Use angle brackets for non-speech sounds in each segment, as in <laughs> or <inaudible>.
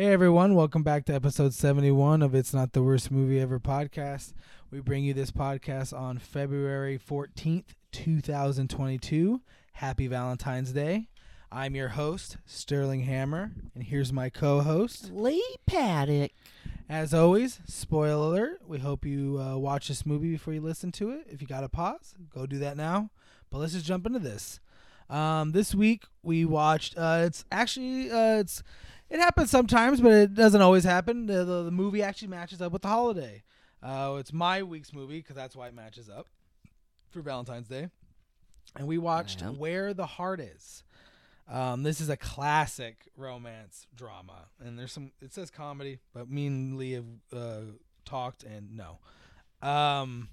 Hey everyone, welcome back to episode 71 of It's Not the Worst Movie Ever podcast. We bring you this podcast on February 14th, 2022. Happy Valentine's Day. I'm your host, Sterling Hammer, and here's my co host. Lee Paddock. As always, spoiler alert, we hope you uh, watch this movie before you listen to it. If you got to pause, go do that now. But let's just jump into this. Um, this week we watched. Uh, it's actually uh, it's it happens sometimes, but it doesn't always happen. The, the, the movie actually matches up with the holiday. Uh, it's my week's movie because that's why it matches up for Valentine's Day. And we watched Yeah. Where the Heart Is. Um, this is a classic romance drama, and there's some. It says comedy, but me and Lee have uh, talked, and no. Um,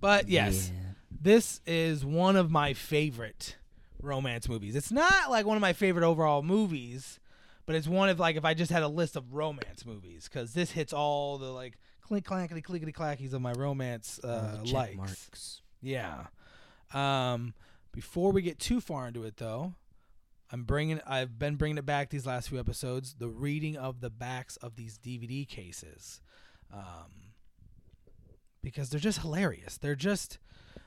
but yes, Yeah. this is one of my favorite romance movies. It's not like one of my favorite overall movies, but it's one of like if I just had a list of romance movies because this hits all the like clink clankety clickety clackies of my romance uh, the likes. marks. Yeah. Um, before we get too far into it, though, I'm bringing. I've been bringing it back these last few episodes. The reading of the backs of these DVD cases, um, because they're just hilarious. They're just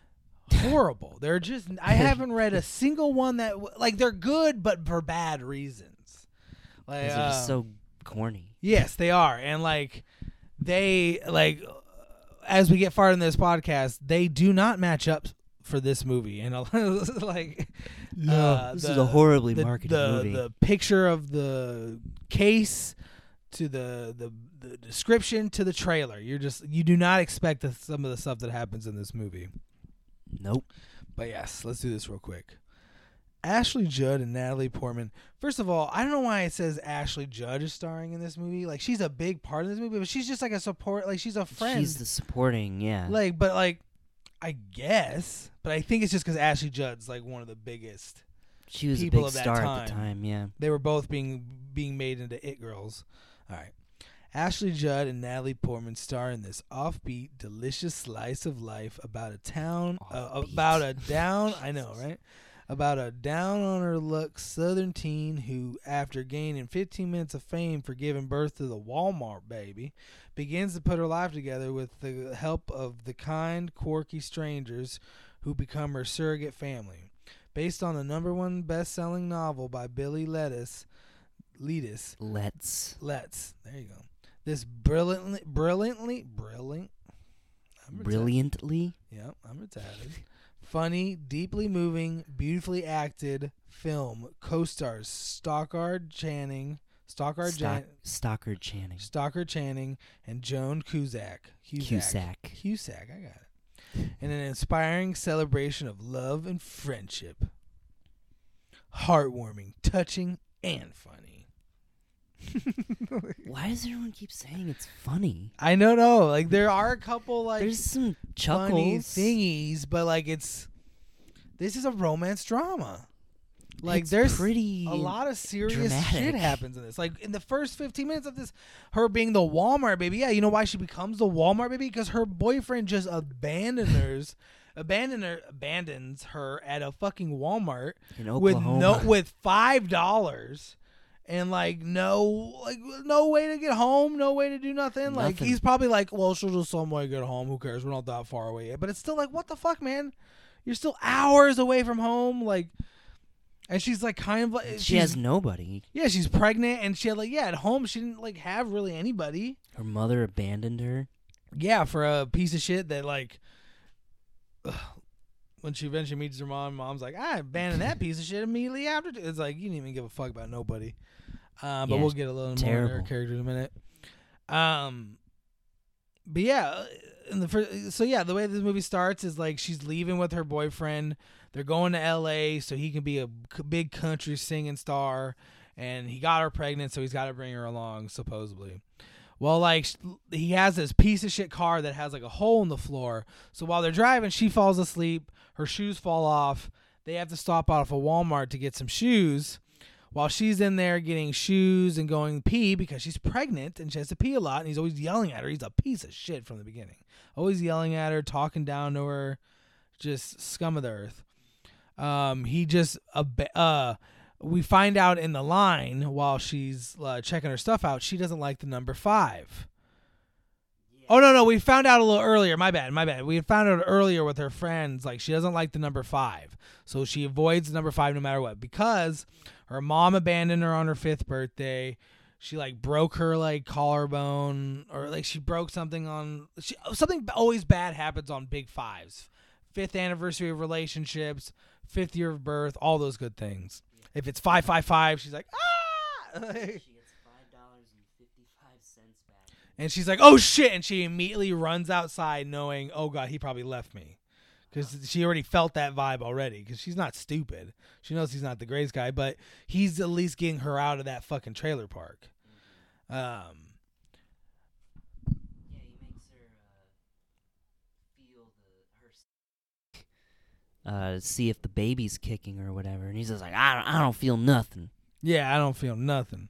<laughs> horrible. They're just. I haven't read a single one that like they're good, but for bad reasons. Like, they're uh, just so corny. Yes, they are, and like they like uh, as we get far in this podcast, they do not match up for this movie, and <laughs> like uh, this the- is a horribly the, marketed the, movie. The picture of the case to the, the the description to the trailer, you're just you do not expect the, some of the stuff that happens in this movie. nope. But yes, let's do this real quick. Ashley Judd and Natalie Portman. First of all, I don't know why it says Ashley Judd is starring in this movie. Like she's a big part of this movie, but she's just like a support. Like she's a friend. She's the supporting, yeah. like, but like, I guess. But I think it's just because Ashley Judd's like one of the biggest. she was a people big of that star at time. the time, yeah. They were both being being made into it girls. All right. Ashley Judd and Natalie Portman star in this offbeat, delicious slice of life about a town, uh, about a down. I know, <laughs> right? About a down on her luck Southern teen who, after gaining 15 minutes of fame for giving birth to the Walmart baby, begins to put her life together with the help of the kind, quirky strangers who become her surrogate family. Based on the number one best-selling novel by Billie Lettuce, Letus, Let's. Let's. There you go. This brilliantly, brilliantly, brilliant. I'm. Brilliantly. Yep, I'm retarded. Funny, deeply moving, beautifully acted film co-stars Stockard Channing, Stockard Stock, Jan- Stockard Channing. Stockard Channing, and Joan Cusack. Cusack. Cusack, I got it. In an inspiring celebration of love and friendship. Heartwarming, touching, and funny. <laughs> Why does everyone keep saying it's funny? I don't know. Like there are a couple like There's some funny chuckles. thingies, but like it's this is a romance drama. Like It's there's pretty a lot of serious dramatic. shit happens in this. Like in the first 15 minutes of this, her being the Walmart baby. Yeah, you know why she becomes the Walmart baby? Because her boyfriend just abandons her, <laughs> abandon her, abandons her at a fucking Walmart in with Oklahoma. no with five dollars. And like no, like no way to get home, no way to do nothing. Like he's probably like, well, she'll just some way get home. Who cares? We're not that far away yet. But it's still like, what the fuck, man? You're still hours away from home. Like, and she's like kind of like she has nobody. yeah, she's pregnant, and she had like yeah at home she didn't like have really anybody. Her mother abandoned her. Yeah, for a piece of shit that like. ugh, <sighs> when she eventually meets her mom, mom's like, I abandoned that piece of shit immediately after. It's like you didn't even give a fuck about nobody. Uh, but Yeah, we'll get a little more in her character in a minute. Um, but yeah, in the first, so yeah, the way this movie starts is like she's leaving with her boyfriend. They're going to L.A. so he can be a big country singing star, and he got her pregnant, so he's got to bring her along supposedly. Well, like he has this piece of shit car that has like a hole in the floor. So while they're driving, she falls asleep. Her shoes fall off. They have to stop off a Walmart to get some shoes. While she's in there getting shoes and going pee because she's pregnant and she has to pee a lot, and he's always yelling at her. He's a piece of shit from the beginning. Always yelling at her, talking down to her, just scum of the earth. Um, he just uh we find out in the line while she's uh, checking her stuff out, she doesn't like the number five. Oh no, no, we found out a little earlier. My bad, my bad. We had found out earlier with her friends, like she doesn't like the number five, so she avoids the number five no matter what because her mom abandoned her on her fifth birthday. She like broke her like collarbone, or like she broke something on. She, something always bad happens on big fives, fifth anniversary of relationships, fifth year of birth, all those good things. If it's five five five, she's like ah. <laughs> She gets five dollars and fifty-five cents back. And she's like, "Oh shit!" And she immediately runs outside, knowing, "Oh god, he probably left me," because she already felt that vibe already. Because she's not stupid; she knows he's not the greatest guy, but he's at least getting her out of that fucking trailer park. Um, Yeah, he makes her uh, feel the her. Uh, see if the baby's kicking or whatever, and he's just like, I don't, I don't feel nothing. yeah, I don't feel nothing.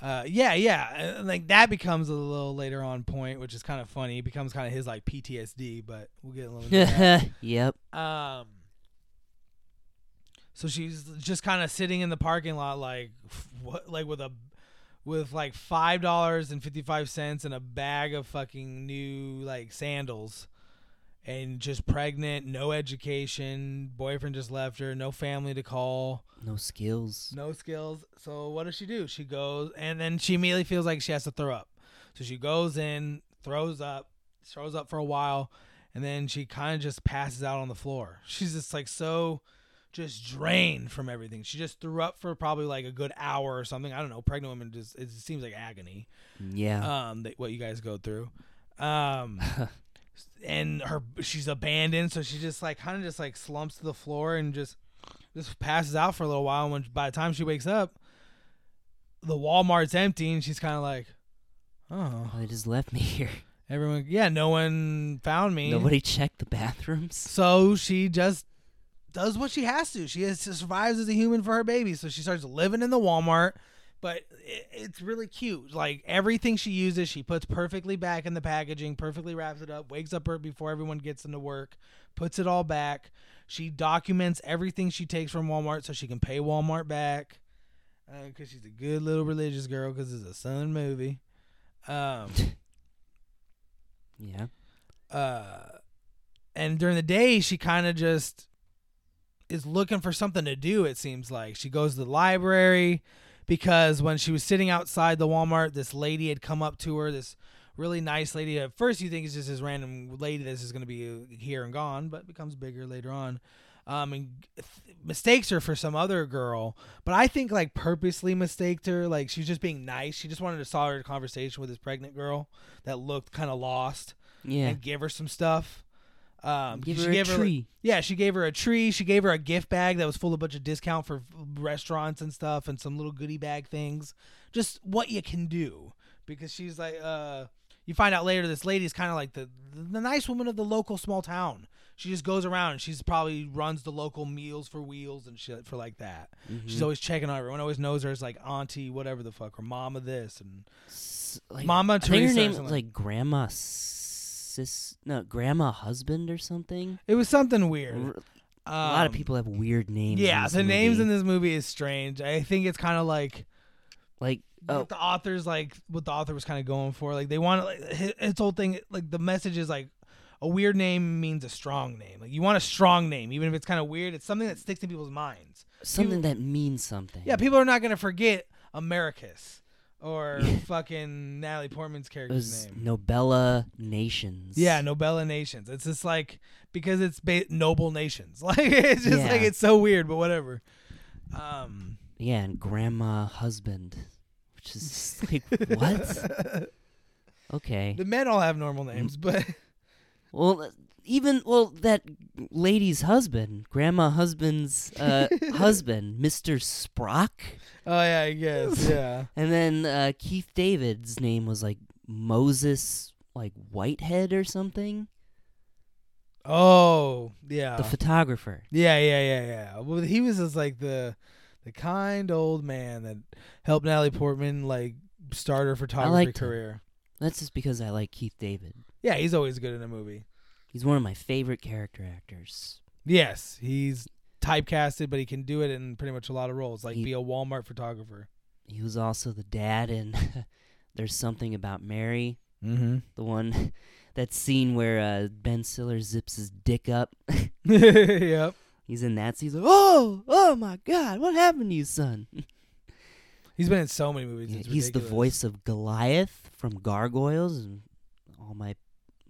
Uh, yeah, yeah, uh, like that becomes a little later on point, which is kind of funny. It becomes kind of his like PTSD, but we'll get a little. into that. <laughs> yep. Um. So she's just kind of sitting in the parking lot, like what, like with a, with like five dollars and fifty five cents and a bag of fucking new like sandals, and just pregnant, no education, boyfriend just left her, no family to call, No skills. no skills. So what does she do? She goes, and then she immediately feels like she has to throw up. So she goes in, throws up, throws up for a while, and then she kind of just passes out on the floor. She's just like so just drained from everything. She just threw up for probably like a good hour or something. I don't know. Pregnant women just it seems like agony. Yeah. Um, that, what you guys go through. Um, <laughs> and her she's abandoned, so she just like kind of just like slumps to the floor and just just passes out for a little while. And when by the time she wakes up, the Walmart's empty, and she's kind of like, oh. oh, they just left me here. everyone, yeah, no one found me. Nobody checked the bathrooms. So she just does what she has to. She has to survives as a human for her baby. So she starts living in the Walmart. But it, it's really cute. Like everything she uses, she puts perfectly back in the packaging, perfectly wraps it up, wakes up her before everyone gets into work, puts it all back. She documents everything she takes from Walmart so she can pay Walmart back. Because she's a good little religious girl. Because it's a Sun movie. Um, <laughs> Yeah. uh, and during the day she kind of just is looking for something to do it seems like she goes to the library because when she was sitting outside the walmart this lady had come up to her this really nice lady at first you think it's just this random lady that's just going to be here and gone but becomes bigger later on um, and th- mistakes her for some other girl but i think like purposely mistaked her like she was just being nice she just wanted to start a conversation with this pregnant girl that looked kind of lost Yeah. and give her some stuff. Um, Give she her a gave tree. yeah, she gave her a tree. She gave her a gift bag that was full of a bunch of discount for restaurants and stuff, and some little goodie bag things. Just what you can do because she's like, uh, you find out later this lady's kind of like the the nice woman of the local small town. She just goes around and she's probably runs the local meals for wheels and shit for like that. She's Mhm. always checking on everyone. Always knows her as like auntie, whatever the fuck, or mama this and S- like, Mama I think her name was something. like Grandma Sis. No, Grandma Husband or something. it was something weird. R- a lot of Um, people have weird names. Yeah, the names in this movie is strange. I think it's kind of like like oh what the author's like what the author was kind of going for. Like they want like his whole thing. Like the message is like a weird name means a strong name. Like you want a strong name, even if it's kind of weird. It's something that sticks in people's minds. something that means something. Yeah, people are not gonna forget Americus or <laughs> fucking Natalie Portman's character's name. Nobella Nations. Yeah, Nobella Nations. It's just like because it's ba- noble nations. <laughs> Like it's just like it's so weird, but whatever. Um. Yeah, and Grandma Husband, which is <laughs> like what? Okay. The men all have normal names, but Well, uh, even well that lady's husband, Grandma Husband's uh, husband, Mister Sprock, oh yeah, I guess <laughs> yeah. and then uh, Keith David's name was like Moses, like Whitehead or something. Oh yeah, The photographer. yeah, yeah, yeah, yeah. Well, he was just like the the kind old man that helped Natalie Portman like start her photography him. career. That's just because I like Keith David. Yeah, he's always good in a movie. He's one of my favorite character actors. Yes, he's typecasted, but he can do it in pretty much a lot of roles, like He- be a Walmart photographer. He was also the dad in <laughs> There's Something About Mary, Mm-hmm. the one <laughs> that scene where uh, Ben Stiller zips his dick up. <laughs> yep. He's in that scene. He's like, oh, oh my God, what happened to you, son? He's been in so many movies. Yeah, it's he's the voice of Goliath from Gargoyles, and all my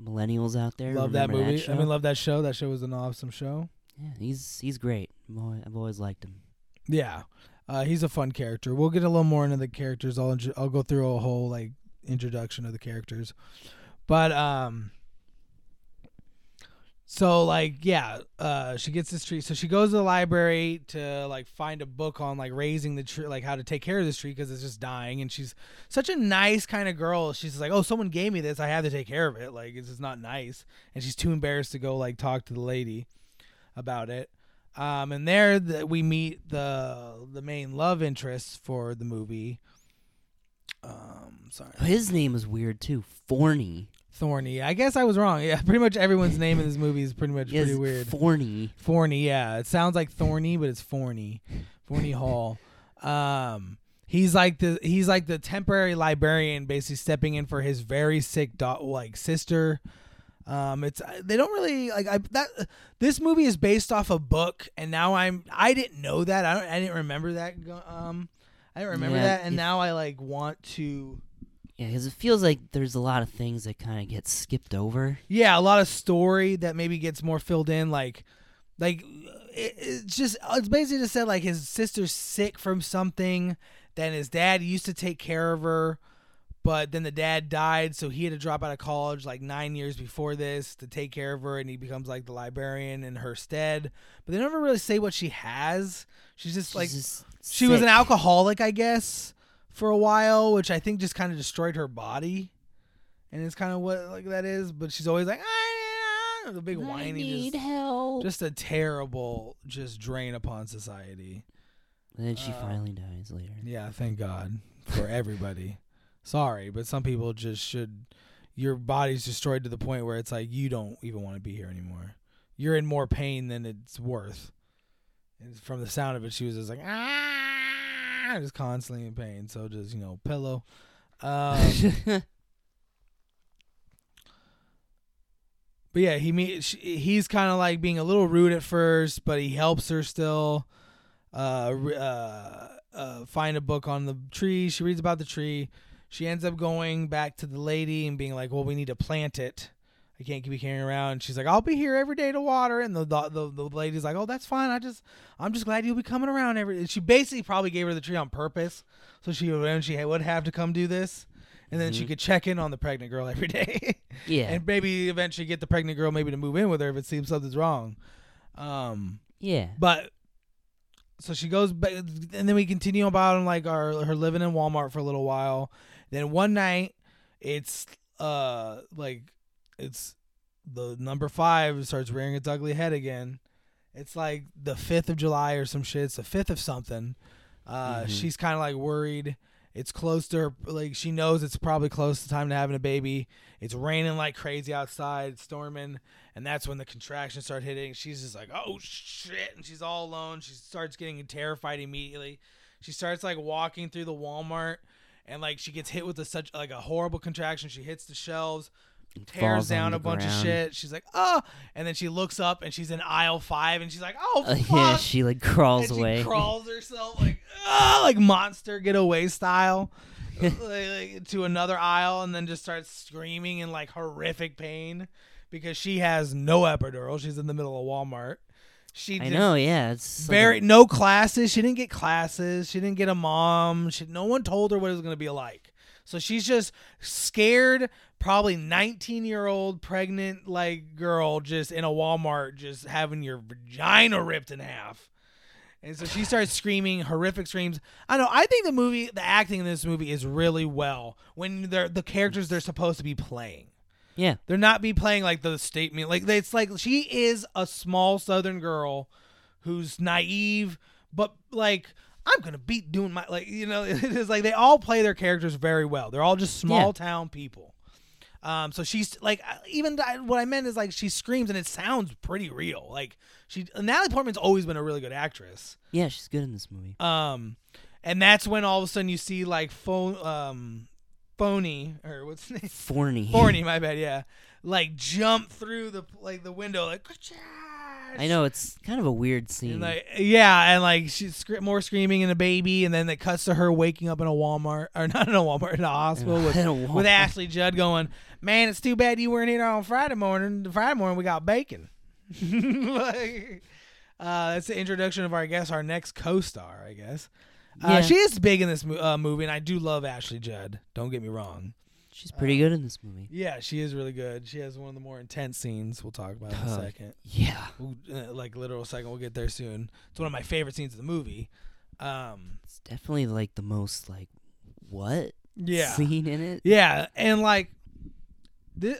millennials out there Love that movie. show? I mean, love that show. That show was an awesome show. Yeah, he's he's great. I've always, liked him. Yeah, uh, he's a fun character. We'll get a little more into the characters. I'll I'll go through a whole like introduction of the characters, but um, so like yeah, uh, she gets this tree. So she goes to the library to like find a book on like raising the tree, like how to take care of this tree because it's just dying. And she's such a nice kind of girl. She's like, oh, someone gave me this. I have to take care of it. Like it's just not nice. And she's too embarrassed to go like talk to the lady about it. Um, and there that we meet the the main love interest for the movie. Um, sorry, His name is weird too, Forney. Thorny. I guess I was wrong. Yeah, <laughs> pretty much everyone's name in this movie is pretty much Yes, pretty weird. Forney. Forney, yeah, it sounds like thorny, but it's Forney. Forney Hull. Um, he's like the he's like the temporary librarian, basically stepping in for his very sick do- like sister. Um, it's they don't really like I that this movie is based off a book, and now I'm I didn't know that I don't I didn't remember that um I didn't remember Yeah, that, and now I like want to. Yeah, because it feels like there's a lot of things that kind of get skipped over. yeah a lot of story that maybe gets more filled in like like it, it's just it's basically just said like his sister's sick from something then his dad used to take care of her but then the dad died so he had to drop out of college like nine years before this to take care of her and he becomes like the librarian in her stead. But they never really say what she has. She's just She's like just she was an alcoholic i guess for a while which i think just kind of destroyed her body. And it's kind of what like that is but she's always like ah, the big whiny just, help. just a terrible just drain upon society. And then she uh, finally dies later. yeah thank god for everybody sorry but some people just should your body's destroyed to the point where it's like you don't even want to be here anymore you're in more pain than it's worth and from the sound of it she was just like ah just constantly in pain so just you know pillow um <laughs> But yeah, he meet sh he's kind of like being a little rude at first, but he helps her still. Uh, uh, uh, find a book on the tree. She reads about the tree. She ends up going back to the lady and being like, "Well, we need to plant it. I can't keep carrying around." And she's like, "I'll be here every day to water." And the the the, the lady's like, "Oh, that's fine. I just I'm just glad you'll be coming around every." And she basically probably gave her the tree on purpose, so she would when she would have to come do this, and then she Mhm. could check in on the pregnant girl every day. <laughs> yeah, and maybe eventually get the pregnant girl maybe to move in with her if it seems something's wrong. Um, yeah. but so she goes back, and then we continue about on like our her living in Walmart for a little while. Then one night, it's uh like it's the number five starts rearing its ugly head again. It's like the fifth of July or some shit. It's the fifth of something. Uh, Mhm. she's kind of like worried. It's close to her, like she knows it's probably close to time to having a baby. It's raining like crazy outside, it's storming, and that's when the contractions start hitting. She's just like, "Oh shit!" and she's all alone. She starts getting terrified immediately. She starts like walking through the Walmart, and like she gets hit with a such like a horrible contraction. She hits the shelves, tears down a bunch of shit. She's like, "Oh!" and then she looks up and she's in aisle five, and she's like, "Oh Uh, fuck!" yeah, she like crawls and away. Crawls herself like <laughs> ah, like monster getaway style. <laughs> like, like, to another aisle and then just starts screaming in like horrific pain because she has no epidural. She's in the middle of Walmart. She I know, yeah. It's like a- very no classes. She didn't get classes. She didn't get a mom. She no one told her what it was going to be like. So she's just scared, probably 19 year old pregnant like girl just in a Walmart just having your vagina ripped in half. And so she starts <sighs> screaming horrific screams. I know. I think the movie, the acting in this movie is really well when they're the characters they're supposed to be playing. Yeah. They're not be playing like the statement. Like it's like she is a small Southern girl who's naive, but like I'm gonna beat doing my like you know. <laughs> It is like they all play their characters very well. They're all just small town people. Um, so she's like, even th- what I meant is like she screams and it sounds pretty real. Like she, Natalie Portman's always been a really good actress. Yeah, she's good in this movie. Um, and that's when all of a sudden you see like phone, um, phony or what's his name? Forney. Forney, my bad. Yeah, like jump through the like the window, like. I know it's kind of a weird scene. And like yeah, and like she's sc- more screaming and a baby, and then it cuts to her waking up in a Walmart or <laughs> not in a Walmart in a hospital with, <laughs> In a <laughs> with Ashley Judd going, man, it's too bad you weren't here on Friday morning. Friday morning we got bacon. like, uh, that's the introduction of our I guess our next co-star. I guess uh, Yeah. she is big in this mo- uh, movie, and I do love Ashley Judd. Don't get me wrong. she's pretty good in this movie. Yeah, she is really good. She has one of the more intense scenes. We'll talk about in a second. Yeah, We'll, uh, like literal second. We'll get there soon. It's one of my favorite scenes of the movie. Um, it's definitely like the most like what yeah, scene in it. yeah, and like, thi-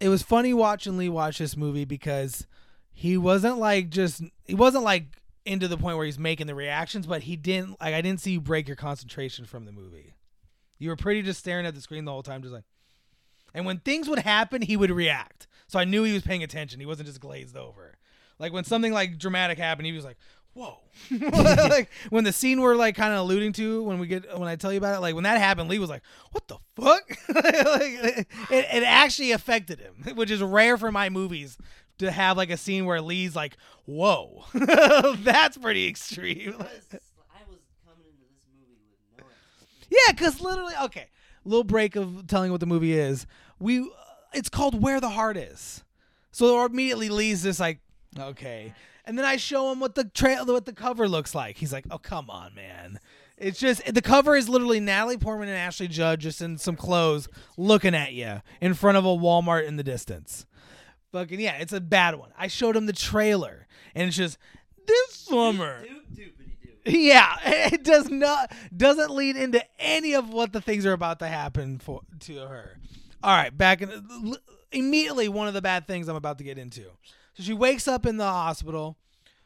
it was funny watching Lee watch this movie because he wasn't like just he wasn't like into the point where he's making the reactions, but he didn't like I didn't see you break your concentration from the movie. You were pretty just staring at the screen the whole time, just like. And when things would happen, he would react. So I knew he was paying attention. He wasn't just glazed over. Like when something like dramatic happened, he was like, "Whoa!" <laughs> like when the scene we're like kind of alluding to when we get when I tell you about it, like when that happened, Lee was like, "What the fuck?" <laughs> like, it, it actually affected him, <laughs> which is rare for my movies to have like a scene where Lee's like, "Whoa!" <laughs> That's pretty extreme. I was coming into this movie with no. Yeah, because literally, okay, little break of telling what the movie is. We, uh, it's called Where the Heart Is. So immediately Lee's just like, okay, and then I show him what the trail, what the cover looks like. He's like, oh come on, man. It's just the cover is literally Natalie Portman and Ashley Judd just in some clothes looking at you in front of a Walmart in the distance. Fucking yeah, it's a bad one. I showed him the trailer, and it's just this summer. Yeah, <laughs> it does not doesn't lead into any of what the things are about to happen for to her. All right, back in immediately one of the bad things I'm about to get into. So she wakes up in the hospital.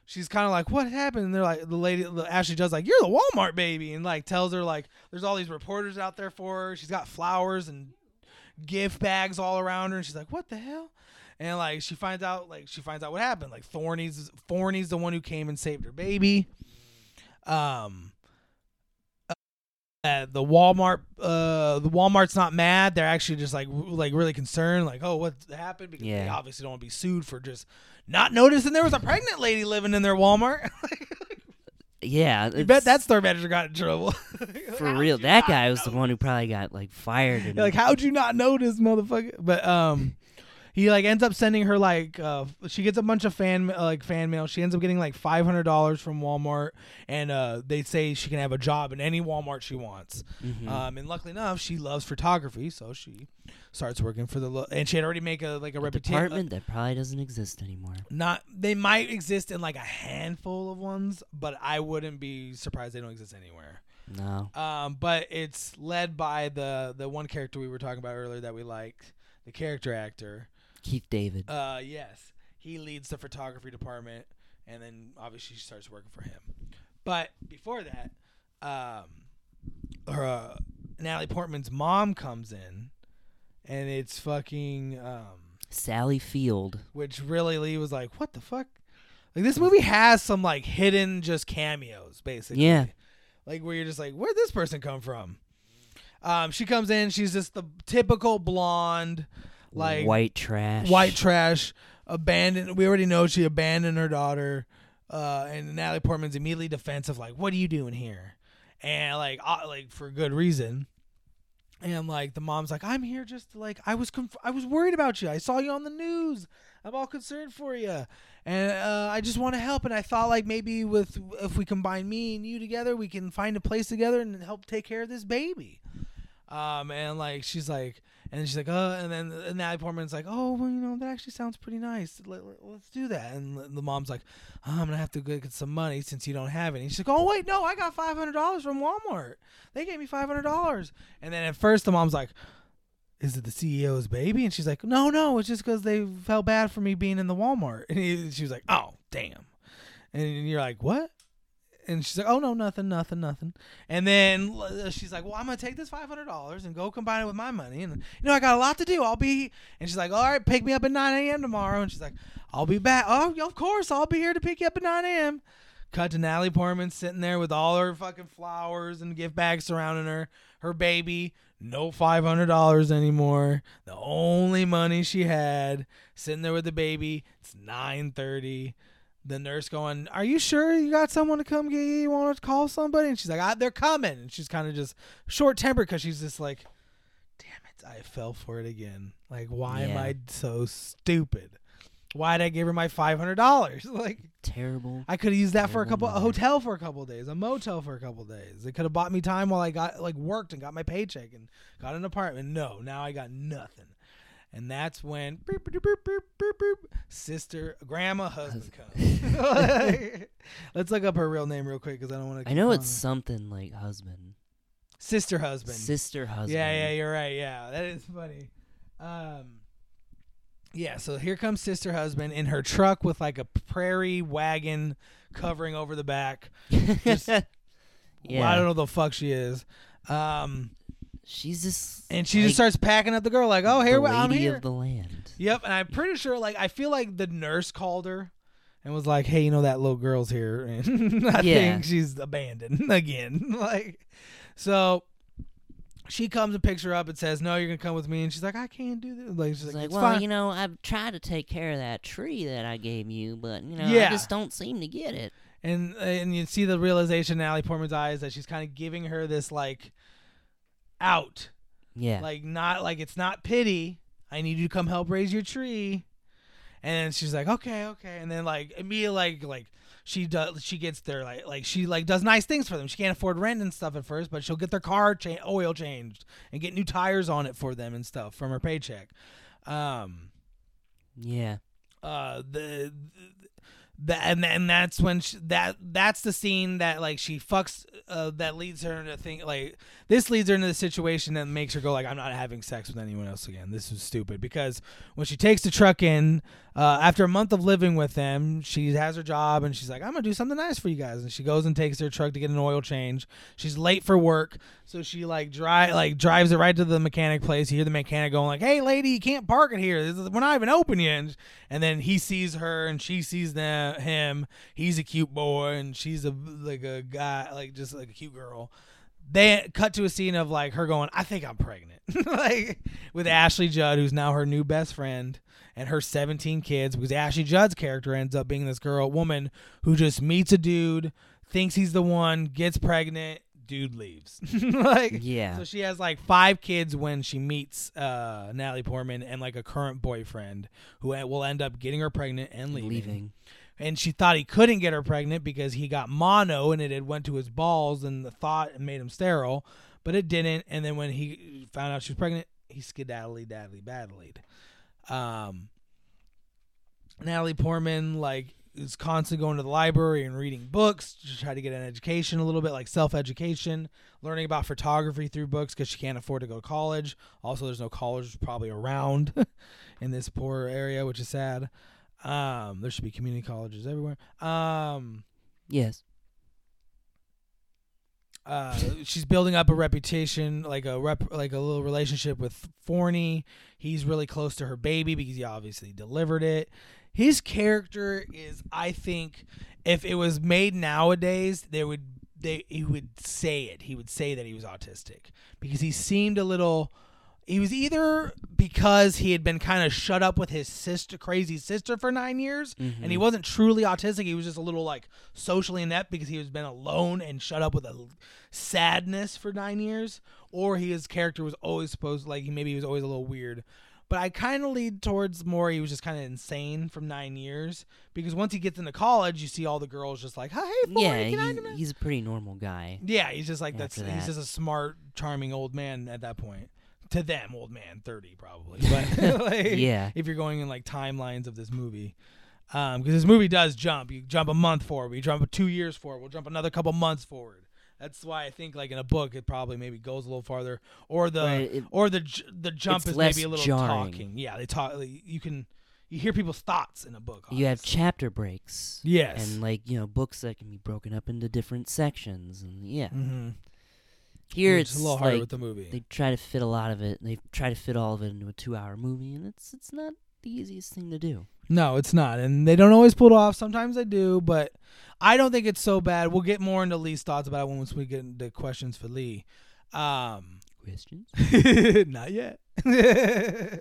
She's kind of like, "What happened?" And they're like, the lady the Ashley Judd's like, "You're the Walmart baby," and like tells her like, "There's all these reporters out there for her." She's got flowers and gift bags all around her, and she's like, "What the hell?" And like she finds out like she finds out what happened. Like Thorny's Thorny's the one who came and saved her baby. Um uh, the Walmart uh the Walmart's not mad. They're actually just like like really concerned. Like oh what happened? Because they obviously don't want to be sued for just not noticing there was a pregnant lady living in their Walmart. <laughs> Yeah, it's- bet that store manager got in trouble. <laughs> For real. That guy was the one who probably got like fired. And, like how'd you not notice motherfucker? But um he like ends up sending her like uh she gets a bunch of fan uh, like fan mail she ends up getting like $500 from walmart and uh they say she can have a job in any walmart she wants Mhm. um and luckily enough she loves photography so she starts working for the lo- and she had already make a like a reputation department that probably doesn't exist anymore. not they might exist in like a handful of ones but i wouldn't be surprised they don't exist anywhere No. um, but it's led by the the one character we were talking about earlier that we liked, the character actor. Keith David. Uh, yes, he leads the photography department, and then obviously she starts working for him. But before that, um, her uh, Natalie Portman's mom comes in, and it's fucking um, Sally Field. which really Lee was like, "What the fuck?" Like this movie has some like hidden just cameos, basically. Yeah. Like where you're just like, "Where'd this person come from?" Um, she comes in. She's just the typical blonde, like white trash. white trash, abandoned. We already know she abandoned her daughter, uh, and Natalie Portman's immediately defensive, like, "What are you doing here?" And like, uh, like for good reason. And like the mom's like, "I'm here just to, like I was conf- I was worried about you. I saw you on the news. I'm all concerned for you, and uh, I just want to help. And I thought like maybe with if we combine me and you together, we can find a place together and help take care of this baby." Um, and like she's like, and she's like, oh, and then and Natalie Portman's like, oh, well, you know, that actually sounds pretty nice. Let, us do that. And the- mom's like, oh, I'm gonna have to get some money since you don't have any. She's like, oh wait, no, I got five hundred dollars from Walmart. They gave me five hundred dollars. And then at first the mom's like, is it the CEO's baby? And she's like, no, no, it's just because they felt bad for me being in the Walmart. <laughs> And he, she was like, oh, damn. And you're like, what? And she's like, "Oh no, nothing, nothing, nothing." And then uh, she's like, "Well, I'm gonna take this five hundred dollars and go combine it with my money, and you know I got a lot to do. I'll be." And she's like, "All right, pick me up at nine a.m. tomorrow." And she's like, "I'll be back. Oh, of course, I'll be here to pick you up at nine a.m." Cut to Natalie Portman sitting there with all her fucking flowers and gift bags surrounding her, her baby. No five hundred dollars anymore. The only money she had, sitting there with the baby. It's nine thirty the nurse going, "Are you sure you got someone to come get you? You want to call somebody?" And she's like, ah, "They're coming." And she's kind of just short tempered because she's just like, "Damn it, I fell for it again. Like, why am I so stupid? Why did I give her my five hundred dollars? <laughs> Like, Terrible. I could have used that for a couple, a hotel for a couple days, a motel for a couple days. It could have bought me time while I got like worked and got my paycheck and got an apartment. No, now I got nothing. And that's when sister, grandma, husband <laughs> comes. <laughs> Let's look up her real name real quick because I don't want to. I know it's something like husband, sister husband. sister husband. Yeah, yeah, you're right. Yeah, that is funny. Um, yeah, so here comes sister husband in her truck with like a prairie wagon covering over the back. <laughs> Just- yeah. Well, I don't know the fuck she is. Um, She's just and she like, just starts packing up the girl like, "Oh, here we- I'm here." of the land. Yep, and I'm pretty sure like I feel like the nurse called her and was like, "Hey, you know that little girl's here, <laughs> and I Yeah. think she's abandoned <laughs> again." <laughs> like, so she comes and picks her up and says, "No, you're gonna come with me." And she's like, "I can't do this." Like, she's like, like, "It's well, fine." you know, I've tried to take care of that tree that I gave you, but you know, Yeah. I just don't seem to get it. and and you see the realization in Natalie Portman's eyes that she's kind of giving her this like out, Yeah. like not like it's not pity. I need you to come help raise your tree. And then she's like, okay, okay. And then like immediately like like she does she gets their like like she like does nice things for them. She can't afford rent and stuff at first, but she'll get their car cha- oil changed and get new tires on it for them and stuff from her paycheck. Um yeah. uh the that and and that's when she, that that's the scene that like she fucks uh that leads her into think like this leads her into the situation that makes her go like I'm not having sex with anyone else again. This is stupid because when she takes the truck in uh after a month of living with them, she has her job and she's like I'm going to do something nice for you guys and she goes and takes their truck to get an oil change. She's late for work, so she like drive like drives it right to the mechanic place. You hear the mechanic going like, "Hey lady, you can't park it here. We're not even open yet." And, and then he sees her and she sees them, him. He's a cute boy and she's a like a guy like just like a cute girl. They cut to a scene of like her going, "I think I'm pregnant," <laughs> like with Ashley Judd, who's now her new best friend, and her 17 kids. Because Ashley Judd's character ends up being this girl, woman who just meets a dude, thinks he's the one, gets pregnant, dude leaves. <laughs> like, Yeah. so she has like five kids when she meets uh, Natalie Portman and like a current boyfriend who will end up getting her pregnant and leaving leaving. and she thought he couldn't get her pregnant because he got mono and it had went to his balls and the thought made him sterile, but it didn't. And then when he found out she was pregnant, he skedaddly daddly badlied. Um, Natalie Portman like is constantly going to the library and reading books to try to get an education a little bit like self-education learning about photography through books because she can't afford to go to college also there's no college probably around <laughs> in this poor area which is sad um, there should be community colleges everywhere. Um, Yes. Uh, she's building up a reputation, like a rep, like a little relationship with Forney. He's really close to her baby because he obviously delivered it. His character is, I think, if it was made nowadays, there would they he would say it. He would say that he was autistic because he seemed a little. He was either because he had been kind of shut up with his sister, crazy sister, for nine years, and he mm-hmm. wasn't truly autistic. He was just a little like socially inept because he was been alone and shut up with a sadness for nine years, or his character was always supposed like he maybe he was always a little weird. But I kind of lead towards more he was just kind of insane from nine years because once he gets into college, you see all the girls just like, "Hey, Forney, Yeah, he's, he's a pretty normal guy. Yeah, he's just like that's After he's just a smart, charming old man at that point. To them, old man, thirty probably. <laughs> But <laughs> like, Yeah. if you're going in like timelines of this movie, because this movie does jump. You jump a month forward, we jump two years forward, we'll jump another couple months forward. That's why I think like in a book it probably maybe goes a little farther, or the Right, it- or the the jump is maybe a little jarring. talking. Yeah, they talk. You can you hear people's thoughts in a book. You have chapter breaks. yes, And like you know, books that can be broken up into different sections, and yeah. mm-hmm. Here it's it's a little harder like with the movie. they try to fit a lot of it. They try to fit all of it into a two-hour movie, and it's it's not the easiest thing to do. No, it's not, and they don't always pull it off. Sometimes they do, but I don't think it's so bad. We'll get more into Lee's thoughts about it once we get into questions for Lee. Um, Questions? <laughs> not yet. Hmm.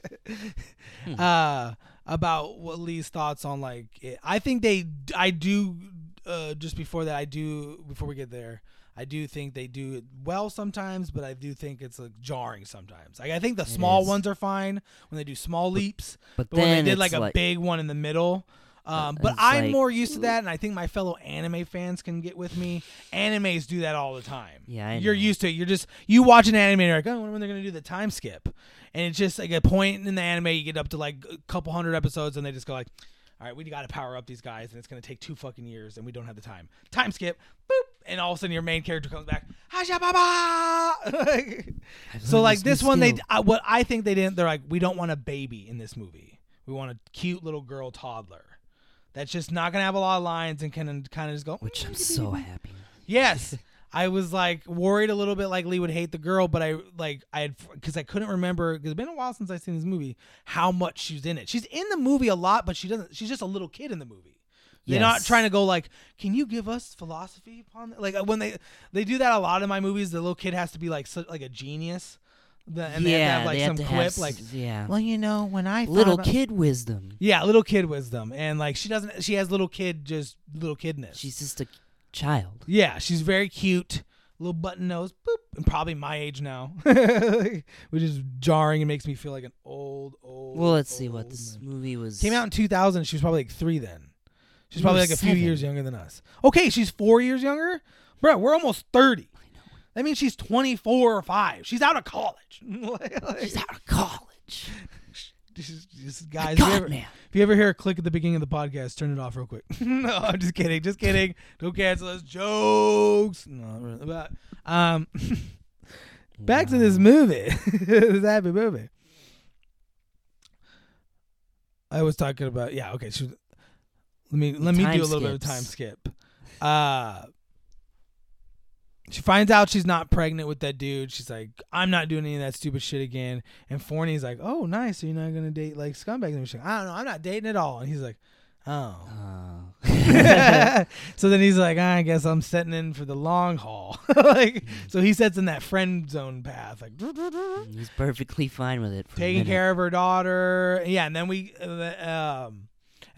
<laughs> uh, about what Lee's thoughts on like it. I think they, I do. Uh, just before that, I do. Before we get there, I do think they do it well sometimes, but I do think it's like jarring sometimes. Like I think the small is. ones are fine when they do small leaps. But, But when they did like a big one in the middle, um, but I'm like- more used to that, and I think my fellow anime fans can get with me. Animes do that all the time. Yeah, I you're used to it. You're just you watch an anime, and you're like, oh, I wonder when they're gonna do the time skip, and it's just like a point in the anime. You get up to like a couple hundred episodes, and they just go like. All right, we got to power up these guys, and it's gonna take two fucking years, and we don't have the time. Time skip, boop, and all of a sudden your main character comes back. Hasha baba. <laughs> So like new this one, they skill. I, what I think they didn't. They're like, we don't want a baby in this movie. We want a cute little girl toddler that's just not gonna have a lot of lines and can kind of just go. which I'm "Mm, so happy. Yes, <laughs> I was like worried a little bit like Lee would hate the girl, but I like I had because I couldn't remember because it's been a while since I've seen this movie how much she's in it. She's in the movie a lot, but she doesn't. She's just a little kid in the movie. They're not trying to go like, can you give us philosophy upon that? Like uh, when they they do that a lot in my movies, the little kid has to be like so, like a genius, the, and they have to yeah, have like some quip have like, yeah, well, you know, when I little about-" kid wisdom. yeah, little kid wisdom, and like she doesn't, she has little kid just little kidness. She's just a child. yeah, she's very cute, little button nose, boop, and probably my age now, <laughs> which is jarring and makes me feel like an old old. Well, let's see what this man. movie was. Came out in 2000. She was probably like three then. She's You probably like a few years younger than us. Okay, she's four years younger. Bro, we're almost 30. That means she's 24 or 5. She's out of college. Like- <laughs> She's out of college. This is- this is- guys, if you, ever, man. if you ever hear a click at the beginning of the podcast, turn it off real quick. <laughs> no, I'm just kidding. Just kidding. Don't cancel us. Jokes. No, really. But, um, <laughs> back to this Wow. movie. <laughs> this happy movie. I was talking about yeah, okay. So let me let me do a little bit of time skip. Uh she finds out she's not pregnant with that dude. She's like, I'm not doing any of that stupid shit again. And Forney's like, Oh, nice. So you're not gonna date like scumbags. And she's like, I don't know, I'm not dating at all. And he's like, Oh. Oh. <laughs> so then he's like, I guess I'm setting in for the long haul. <laughs> like, so he sets in that friend zone path, like He's perfectly fine with it. For taking care of her daughter. Yeah, and then we, uh, um,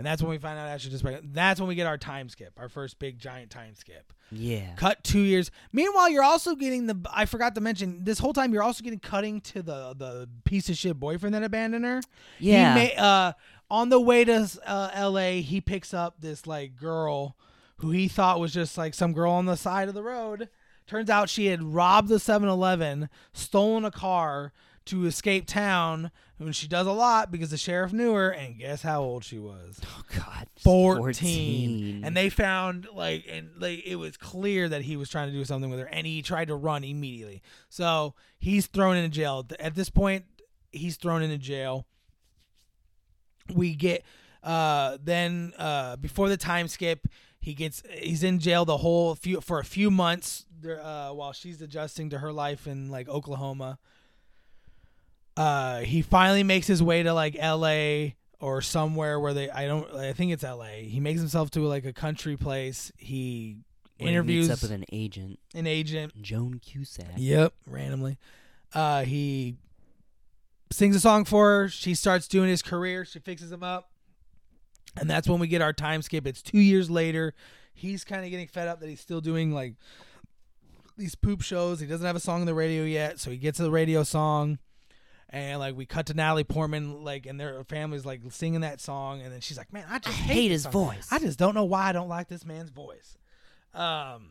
and that's when we find out actually just pregnant. That's when we get our time skip, our first big giant time skip. Yeah. Cut two years. Meanwhile, you're also getting the. I forgot to mention this whole time. You're also getting cutting to the the piece of shit boyfriend that abandoned her. Yeah. He ma- uh, on the way to uh, L.A., he picks up this like girl who he thought was just like some girl on the side of the road. Turns out she had robbed the 7-Eleven, stolen a car to escape town, and she does a lot because the sheriff knew her. And guess how old she was? oh God. 14. 14. And they found like and like it was clear that he was trying to do something with her and he tried to run immediately. So he's thrown into jail. At this point, he's thrown into jail. We get uh then uh before the time skip, he gets he's in jail the whole few for a few months uh while she's adjusting to her life in like Oklahoma. Uh he finally makes his way to like LA or somewhere where they I don't I think it's LA. He makes himself to like a country place. He When he interviews meets up with an agent, an agent. Joan Cusack. Yep, randomly. Uh he sings a song for her. She starts doing his career. She fixes him up. And that's when we get our time skip. It's 2 years later. He's kind of getting fed up that he's still doing like these poop shows. He doesn't have a song on the radio yet, so he gets a radio song. And like we cut to Natalie Portman, like, and their family's like singing that song, and then she's like, "Man, I I just hate his song. voice. I just don't know why I don't like this man's voice." Um,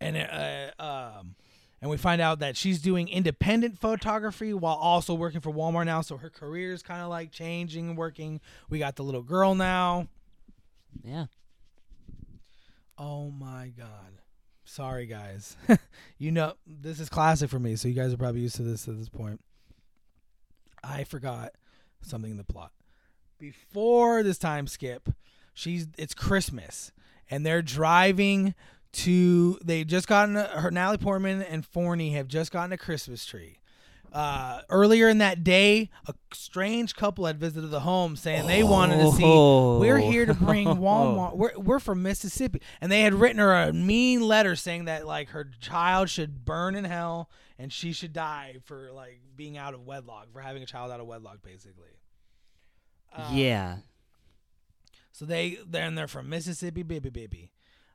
and uh, um, and we find out that she's doing independent photography while also working for Walmart now. So her career is kind of like changing and working. We got the little girl now. yeah. Oh my god. Sorry guys. <laughs> you know this is classic for me, so you guys are probably used to this at this point. I forgot something in the plot. before this time skip, she's it's Christmas and they're driving to they just gotten her Natalie Portman and Forney have just gotten a Christmas tree. Uh, earlier in that day, a strange couple had visited the home saying they wanted to see. We're here to bring <laughs> Walmart. We're, we're from Mississippi, and they had written her a mean letter saying that like her child should burn in hell and she should die for like being out of wedlock for having a child out of wedlock, basically. Um, yeah. So they then they're from Mississippi, baby, baby.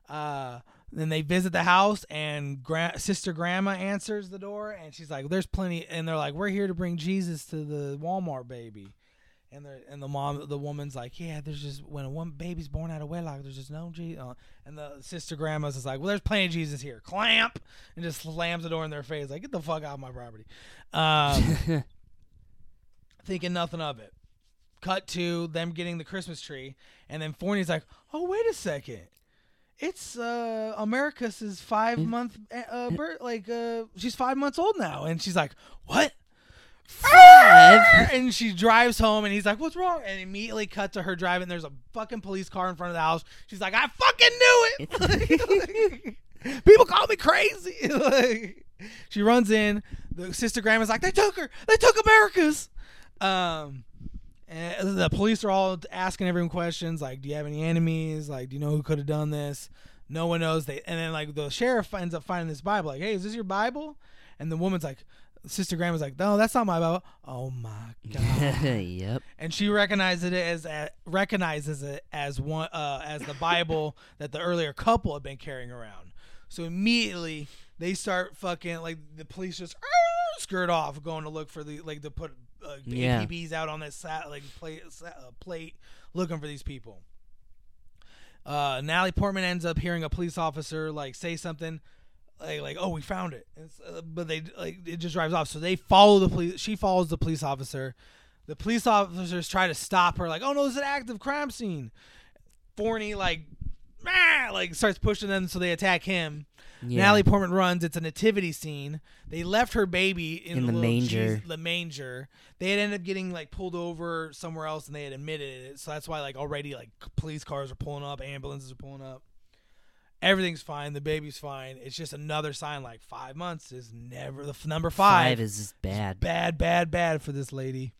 Uh, then they visit the house, and gra- sister grandma answers the door, and she's like, "There's plenty," and they're like, "We're here to bring Jesus to the Walmart baby." And the and the mom, the woman's like, "Yeah, there's just when a one baby's born out of wedlock, there's just no Jesus." Uh, and the sister grandma's is like, "Well, there's plenty of Jesus here." Clamp, and just slams the door in their face, like, "Get the fuck out of my property." Um, <laughs> thinking nothing of it. Cut to them getting the Christmas tree, and then Forney's like, "Oh, wait a second, it's uh Americus's five month uh birth, like uh she's five months old now," and she's like, "What?" Five? <laughs> And she drives home, and he's like, "What's wrong?" And immediately cut to her driving. There's a fucking police car in front of the house. She's like, "I fucking knew it." <laughs> <laughs> People call me crazy. Like, she runs in. The sister grandma's like, "They took her. They took Americus." Um, and the police are all asking everyone questions like, "Do you have any enemies? Like, do you know who could have done this?" No one knows. They and then like the sheriff ends up finding this Bible. Like, "Hey, is this your Bible?" And the woman's like, "Sister Grandma's like, no, that's not my Bible." Oh my <laughs> god! yep. and she recognizes it as a, recognizes it as one uh, as the Bible <laughs> that the earlier couple had been carrying around. So immediately they start fucking like the police just skirt off, going to look for the like to put uh, Yeah. APBs out on this sat, like plate uh, plate looking for these people. Uh, Natalie Portman ends up hearing a police officer like say something like like oh we found it. Uh, but they like it just drives off. So they follow the police she follows the police officer. The police officers try to stop her like oh no it's an active crime scene. Forney like ah, like starts pushing them so they attack him Yeah. Natalie Portman runs. It's a nativity scene. They left her baby in, In the, the manger. cheese- the manger. They had ended up getting like pulled over somewhere else, and they had admitted it. So that's why like already like police cars are pulling up, ambulances are pulling up. Everything's fine. The baby's fine. It's just another sign like five months is never the f- number five. Five is bad. bad, bad, bad for this lady.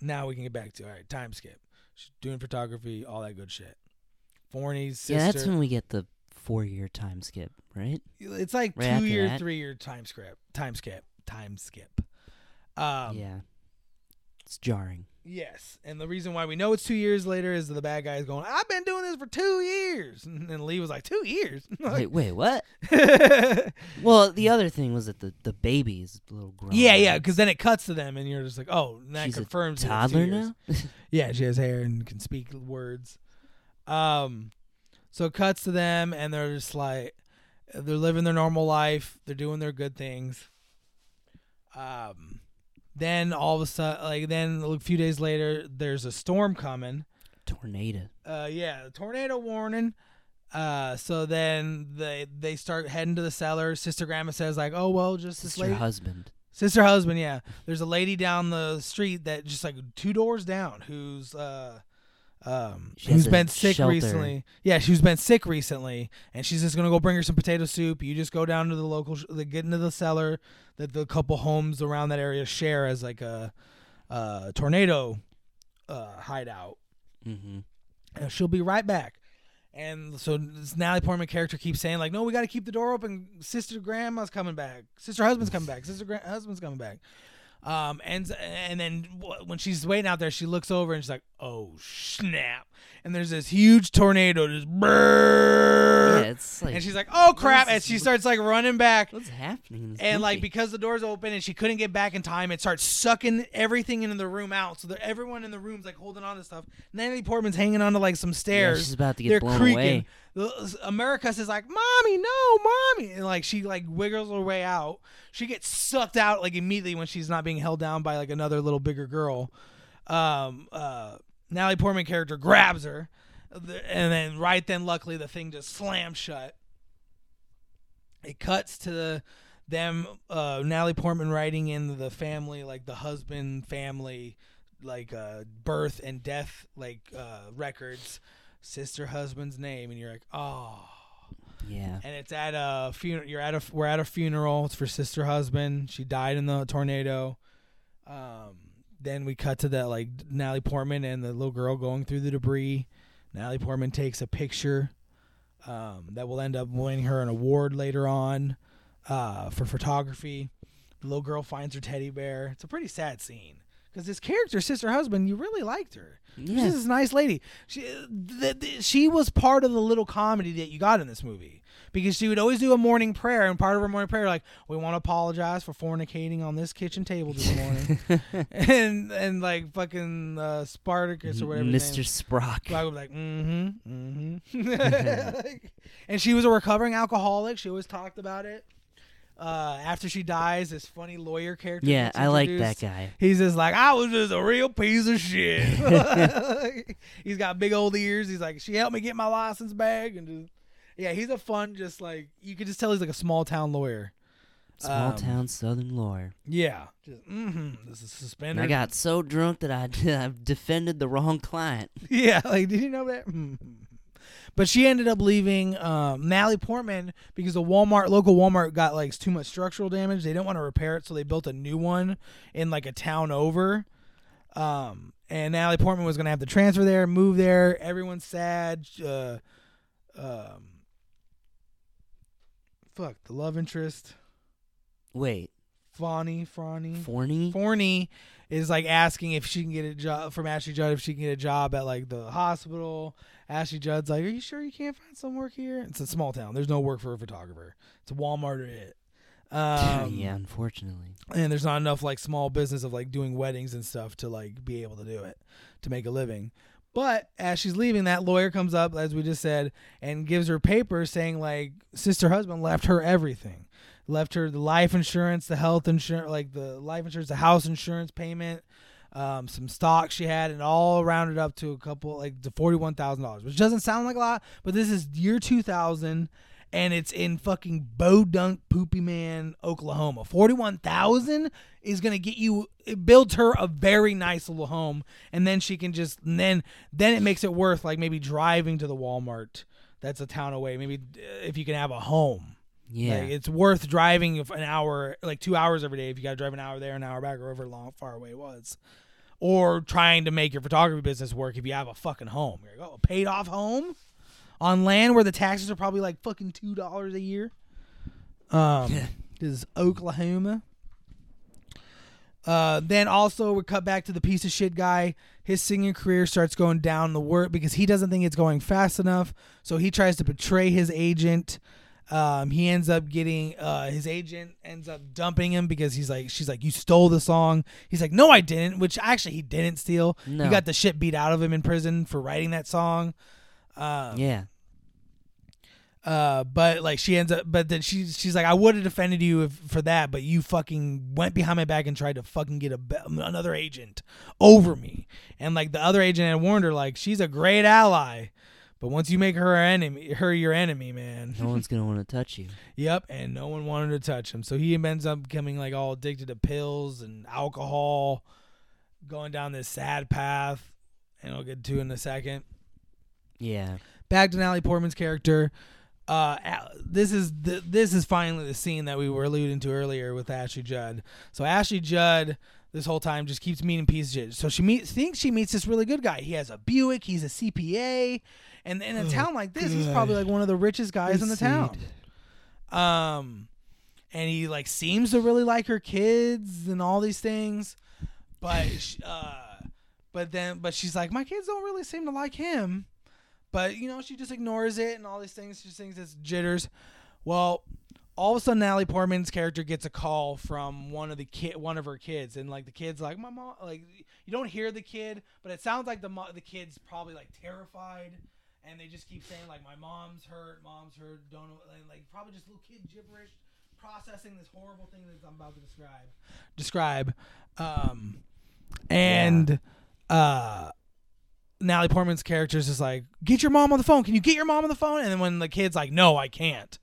Now we can get back to all right. Time skip. She's doing photography, all that good shit. Forney's sister. Yeah, that's when we get the four-year time skip, right? It's like Right two year, that. three year time skip, time skip, time skip. Um, yeah. It's jarring. Yes, and the reason why we know it's two years later is the bad guy is going. I've been doing this for two years, <laughs> and then Lee was like, two years. <laughs> Wait, wait, what? <laughs> Well, the other thing was that the the baby is a little grown. yeah, yeah, because then it cuts to them, and you're just like, oh, and that She's a confirms that it's two toddler now. Yeah, she has hair and can speak words. Um, so it cuts to them, and they're just like, they're living their normal life. They're doing their good things. Um, then all of a sudden, like then a few days later, there's a storm coming. Tornado. Uh, yeah, tornado warning. Uh, so then they they start heading to the cellar. Sister Grandma says like, oh well, just this Sister lady. husband. Sister husband, yeah. There's a lady down the street that just like two doors down who's uh um She has been sick shelter. recently. Yeah, she's been sick recently and she's just to go bring her some potato soup. You just go down to the local sh- the, get into the cellar that the couple homes around that area share as like a uh tornado uh hideout. Mm-hmm. And she'll be right back. And so this Natalie Portman character keeps saying like, "No, we got to keep the door open. Sister grandma's coming back. Sister husband's coming back. Sister gra- husband's coming back." Um, and and then when she's waiting out there, she looks over and she's like, "Oh snap!" And there's this huge tornado just brrrr. Yeah, like. and she's like, "Oh crap!" And she starts like running back. what's happening? And like because the door's open and she couldn't get back in time, it starts sucking everything into the room out. So that everyone in the room's like holding on to stuff. Natalie Portman's hanging onto like some yeah, stairs. she's about to get They're blown creaking. away. America says like, "Mommy, no, mommy!" And like she like wiggles her way out. She gets sucked out like immediately when she's not being held down by like another little bigger girl. Um, uh, Natalie Portman character grabs her, and then right then, luckily, the thing just slams shut. It cuts to the, them, uh, Natalie Portman writing in the family, like the husband family like uh, birth and death like uh, records, sister husband's name, and you're like, oh. Yeah. And it's at a funeral. You're at a we're at a funeral. It's for sister husband. She died in the tornado. Um, then we cut to that like Natalie Portman and the little girl going through the debris. Natalie Portman takes a picture um, that will end up winning her an award later on uh, for photography. The little girl finds her teddy bear. It's a pretty sad scene because this character, sister husband, you really liked her. Yeah. She's this nice lady. She th- th- she was part of the little comedy that you got in this movie because she would always do a morning prayer, and part of her morning prayer, like, "We want to apologize for fornicating on this kitchen table this morning," <laughs> and and like fucking uh, Spartacus or whatever. Mr. Sprock. I would be like, mm-hmm, mm-hmm. <laughs> <laughs> and she was a recovering alcoholic. She always talked about it. Uh, after she dies, this funny lawyer character. Yeah, I like that guy. He's just like, I was just a real piece of shit. <laughs> <laughs> he's got big old ears. He's like, she helped me get my license back, and just, yeah, he's a fun, just like you could just tell he's like a small town lawyer. Small Um, town southern lawyer. Yeah, just mm-hmm. This is suspended. I got so drunk that I <laughs> I've defended the wrong client. Yeah, like did you know that? But she ended up leaving um, Natalie Portman because the Walmart local Walmart got like too much structural damage. They didn't want to repair it, so they built a new one in like a town over. Um, and Natalie Portman was gonna have to transfer there, move there. Everyone's sad. Uh, um, fuck the love interest, Wait, Fawny, Fawny. Forney? Forney is like asking if she can get a job from Ashley Judd if she can get a job at like the hospital. Ashley Judd's like, "Are you sure you can't find some work here?" It's a small town. There's no work for a photographer. It's a Walmart or it. <laughs> Um, yeah, unfortunately. and there's not enough like small business of like doing weddings and stuff to like be able to do it to make a living. But as she's leaving, that lawyer comes up, as we just said, and gives her papers saying like sister husband left her everything, left her the life insurance, the health insurance, like the life insurance, the house insurance payment, um, some stock she had, and all rounded up to a couple like to forty one thousand dollars, which doesn't sound like a lot, but this is year two thousand and it's in fucking Bodunk Poopy Man, Oklahoma. Forty-one thousand is gonna get you. It builds her a very nice little home, and then she can just then then it makes it worth like maybe driving to the Walmart that's a town away. Maybe uh, if you can have a home, Yeah. like, it's worth driving an hour, like two hours every day. If you got to drive an hour there, an hour back, or however long far away it was. Or trying to make your photography business work if you have a fucking home. You're like, oh, a paid off home on land where the taxes are probably like fucking two dollars a year. Um, <laughs> this is Oklahoma. Uh, then also we cut back to the piece of shit guy. His singing career starts going down the work because he doesn't think it's going fast enough. So he tries to betray his agent. Um, he ends up getting uh, his agent ends up dumping him because he's like she's like you stole the song. He's like no I didn't, which actually he didn't steal. No. He got the shit beat out of him in prison for writing that song. Um, yeah. uh, but like she ends up, but then she's she's like, I would have defended you if, for that, but you fucking went behind my back and tried to fucking get a another agent over me, and like the other agent had warned her, like she's a great ally, but once you make her enemy, her your enemy, man. No one's gonna want to touch you. <laughs> Yep, and no one wanted to touch him, so he ends up becoming like all addicted to pills and alcohol, going down this sad path, and I'll get to in a second Yeah. back to Natalie Portman's character. Uh, this is the, this is finally the scene that we were alluding to earlier with Ashley Judd. So Ashley Judd, this whole time, just keeps meeting pieces of shit. So she meets, thinks she meets this really good guy. He has a Buick. He's a CPA, and in a town like this, he's probably like one of the richest guys in the town. Um, and he like seems to really like her kids and all these things, but <laughs> uh, but then but she's like, my kids don't really seem to like him. But you know, she just ignores it and all these things. She just thinks it's jitters. Well, all of a sudden, Natalie Portman's character gets a call from one of the kid, one of her kids, and like the kid's like, "My mom." Like you don't hear the kid, but it sounds like the mo- the kid's probably like terrified, and they just keep saying like, "My mom's hurt, mom's hurt." Don't know, and, like probably just little kid gibberish, processing this horrible thing that I'm about to describe. Describe, um, and uh. Natalie Portman's character is just like, get your mom on the phone. Can you get your mom on the phone? And then when the kid's like, no, I can't.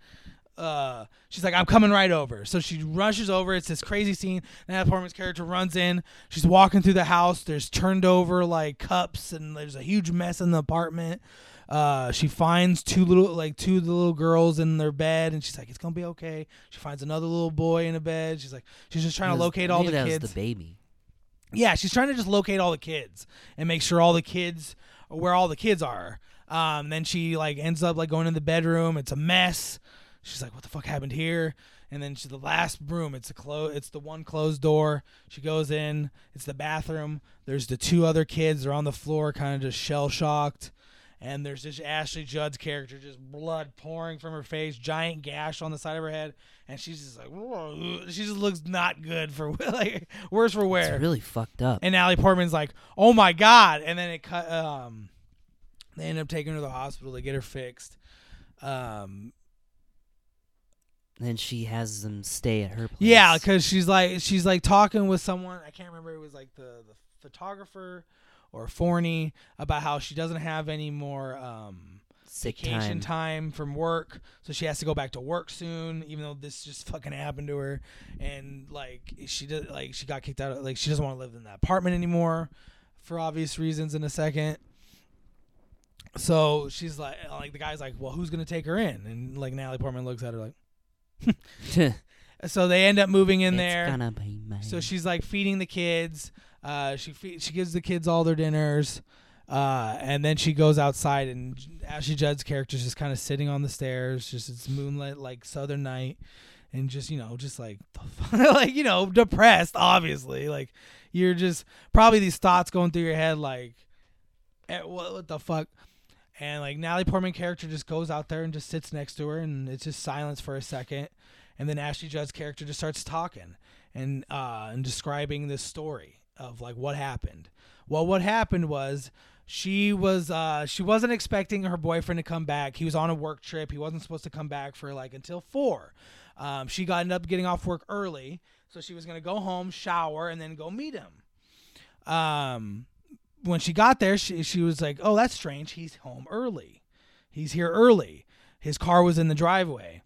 Uh, she's like, I'm coming right over. So she rushes over. It's this crazy scene. Natalie Portman's character runs in. She's walking through the house. There's turned over like cups, and there's a huge mess in the apartment. Uh, she finds two little like two of the little girls in their bed, and she's like, "It's gonna be okay." She finds another little boy in a bed. She's like, she's just trying to locate all the that kids. Was the baby. Yeah, she's trying to just locate all the kids and make sure all the kids where all the kids are. Um, then she like ends up like going in the bedroom. It's a mess. She's like, "What the fuck happened here?" And then she's the last room. It's a close. It's the one closed door. She goes in. It's the bathroom. There's the two other kids. They're on the floor, kind of just shell shocked. And there's this Ashley Judd's character, just blood pouring from her face, giant gash on the side of her head, and she's just like, "Whoa." she just looks not good for <laughs> like worse for wear. It's really fucked up. And Natalie Portman's like, "Oh my god!" And then it cut. Um, they end up taking her to the hospital to get her fixed. Um, And she has them stay at her place. yeah, because she's like she's like talking with someone. I can't remember. It was like the the photographer or Forney about how she doesn't have any more um, sick vacation time. time from work, so she has to go back to work soon. Even though this just fucking happened to her, and like she did, like she got kicked out. Of, like she doesn't want to live in that apartment anymore, for obvious reasons. In a second, so she's like, like the guy's like, well, who's gonna take her in? And like Natalie Portman looks at her like, <laughs> so they end up moving in there. gonna be mine. So she's like feeding the kids. Uh, she fe- she gives the kids all their dinners, uh, and then she goes outside. And Ashley Judd's character is just kind of sitting on the stairs, just it's moonlit like southern night, and just you know just like <laughs> like you know depressed. Obviously, like you're just probably these thoughts going through your head like, eh, what what the fuck. And like Natalie Portman character just goes out there and just sits next to her, and it's just silence for a second, and then Ashley Judd's character just starts talking and uh, and describing this story of like what happened. Well, what happened was she was uh, she wasn't expecting her boyfriend to come back. He was on a work trip. He wasn't supposed to come back for like until four. Um, she got ended up getting off work early, so she was gonna go home, shower, and then go meet him. Um, when she got there, she she was like, "Oh, that's strange. He's home early. He's here early. His car was in the driveway."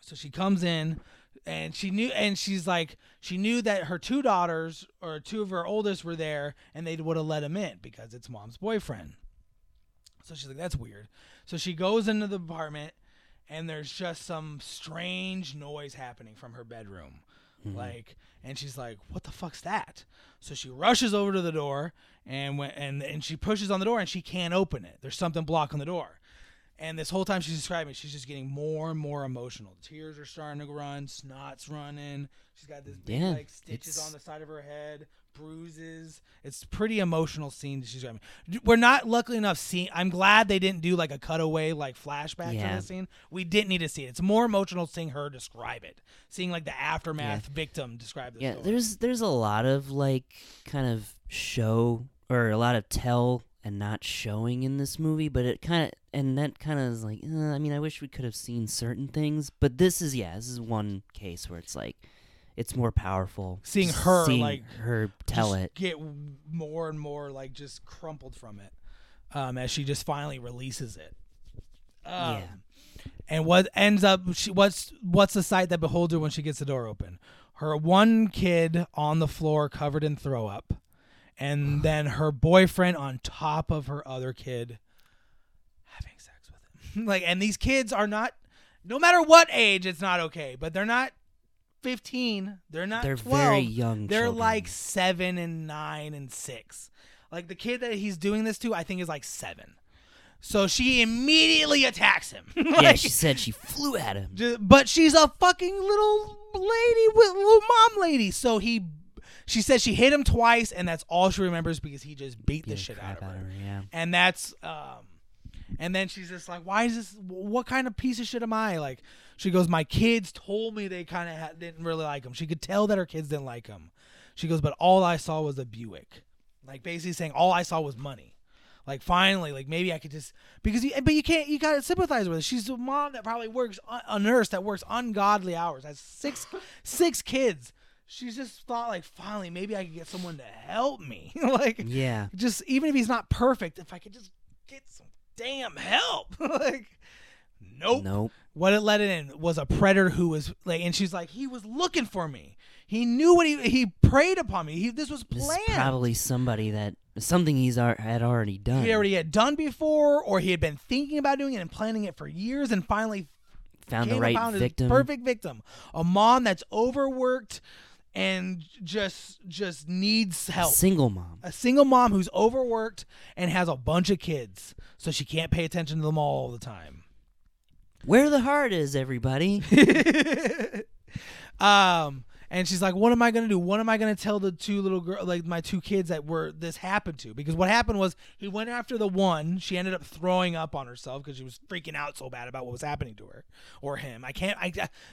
So she comes in and she knew and she's like she knew that her two daughters or two of her oldest were there and they would have let him in because it's mom's boyfriend. So she's like that's weird. So she goes into the apartment and there's just some strange noise happening from her bedroom. Mm-hmm. Like and she's like what the fuck's that? So she rushes over to the door and when and and she pushes on the door and she can't open it. There's something blocking the door. And this whole time she's describing, she's just getting more and more emotional. Tears are starting to run, snot's running. She's got this big Yeah, like stitches on the side of her head, bruises. It's pretty emotional scene she's having. We're not luckily enough seeing. I'm glad they didn't do like a cutaway like flashback Yeah. to the scene. We didn't need to see it. It's more emotional seeing her describe it, seeing like the aftermath victim describe the yeah, story. there's there's a lot of like kind of show or a lot of tell and not showing in this movie, but it kind of and that kind of is like, uh, I mean, I wish we could have seen certain things, but this is yeah, this is one case where it's like it's more powerful Seeing her, seeing like, her tell it. get more and more like just crumpled from it um, as she just finally releases it. Um, Yeah. And what ends up, she, what's what's the sight that beholds her when she gets the door open? Her one kid on the floor covered in throw up, and <sighs> then her boyfriend on top of her other kid having sex with him. <laughs> like, and these kids are not, no matter what age, it's not okay. But they're not fifteen. They're not. They're 12. very young. They're children. like seven and nine and six. Like the kid that he's doing this to, I think is like seven. So she immediately attacks him. <laughs> yeah. She said she flew at him. but she's a fucking little lady with little mom lady. So he, she said she hit him twice, and that's all she remembers because he just beat the Beat the shit out of out of her, yeah. And that's um, and then she's just like, why is this? What kind of piece of shit am I? Like, she goes, my kids told me they kind of ha- didn't really like him. She could tell that her kids didn't like him. She goes, but all I saw was a Buick. Like basically saying all I saw was money. Like finally, like maybe I could just because you, but you can't. You gotta sympathize with her. She's a mom that probably works uh, a nurse that works ungodly hours. Has six <laughs> six kids. She's just thought like finally maybe I could get someone to help me. <laughs> like Yeah. just even if he's not perfect, if I could just get some damn help. <laughs> like Nope. Nope. What it let it in was a predator who was like, and she's like, he was looking for me. He knew what he he preyed upon me. He this was This planned. is probably somebody that something he's ar- had already done. he already had done before, or he had been thinking about doing it and planning it for years, and finally found the came right upon his victim. perfect victim, a mom that's overworked and just just needs help. Single mom. A single mom who's overworked and has a bunch of kids, so she can't pay attention to them all the time. Where the heart is, everybody. <laughs> um, and she's like, "What am I gonna do? What am I gonna tell the two little girl, like my two kids that were this happened to? Because what happened was he went after the one. She ended up throwing up on herself because she was freaking out so bad about what was happening to her or him. I can't. I.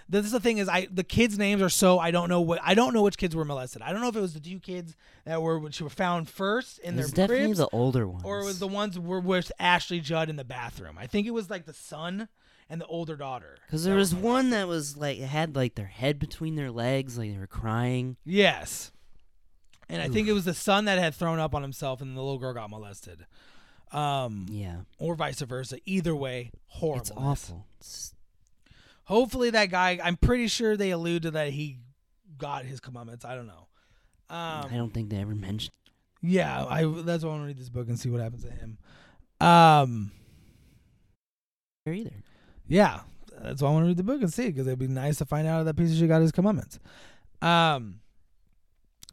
This is the thing is, I the kids' names are so I don't know what I don't know which kids were molested. I don't know if it was the two kids that were when she were found first in It their definitely cribs, the older ones. or it was the ones were with Ashley Judd in the bathroom. I think it was like the son and the older daughter. Because there was one that was like had like their head between their legs, like they were crying. Yes. And I think it was the son that had thrown up on himself and the little girl got molested. Um Yeah, or vice versa. Either way, horrible. it's awful. It's, Hopefully that guy I'm pretty sure they allude to that he got his commandments. I don't know. Um, I don't think they ever mentioned. yeah, I that's why I want to read this book and see what happens to him. Um either. Yeah, that's why I want to read the book and see because it'd be nice to find out that piece of shit got his comeuppance. Um,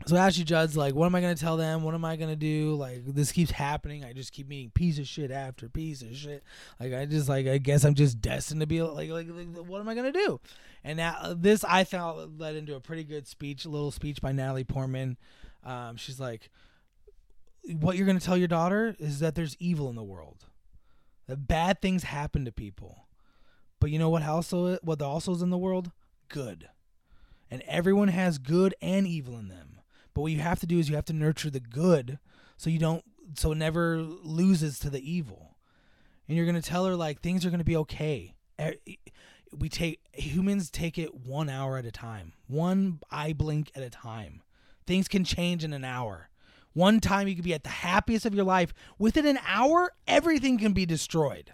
so Ashley Judd's like, what am I gonna tell them? What am I gonna do? Like this keeps happening. I just keep meeting piece of shit after piece of shit. Like I just like I guess I'm just destined to be like like, like what am I gonna do? And now this I thought led into a pretty good speech, a little speech by Natalie Portman. Um, she's like, what you're gonna tell your daughter is that there's evil in the world, that bad things happen to people. But you know what also what also is in the world? Good. And everyone has good and evil in them. But what you have to do is you have to nurture the good so you don't so it never loses to the evil. And you're going to tell her like things are going to be okay. We take humans take it 1 hour at a time. One eye blink at a time. Things can change in an hour. One time you could be at the happiest of your life. Within an hour, everything can be destroyed.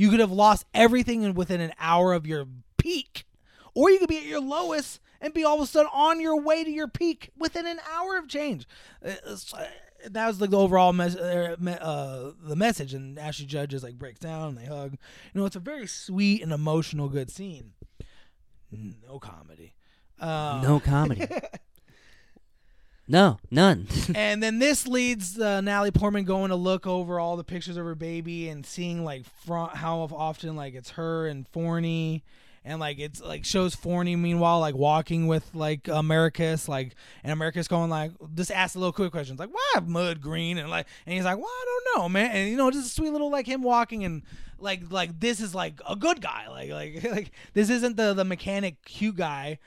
You could have lost everything in within an hour of your peak, or you could be at your lowest and be all of a sudden on your way to your peak within an hour of change. Uh, it's, uh, That was like the overall mes- uh, uh, the message, and Ashley Judd just like breaks down and they hug. You know, it's a very sweet and emotional, good scene. No comedy. Uh, No comedy. <laughs> no, none. <laughs> and then this leads uh, Natalie Portman going to look over all the pictures of her baby and seeing like front how often like it's her and Forney. And like it's like shows Forney meanwhile like walking with like Americus like and Americus going like just ask a little quick questions like why mud green? And like and he's like well I don't know man. And you know just a sweet little like him walking and like like this is like a good guy. Like like <laughs> like this isn't the the mechanic cute guy.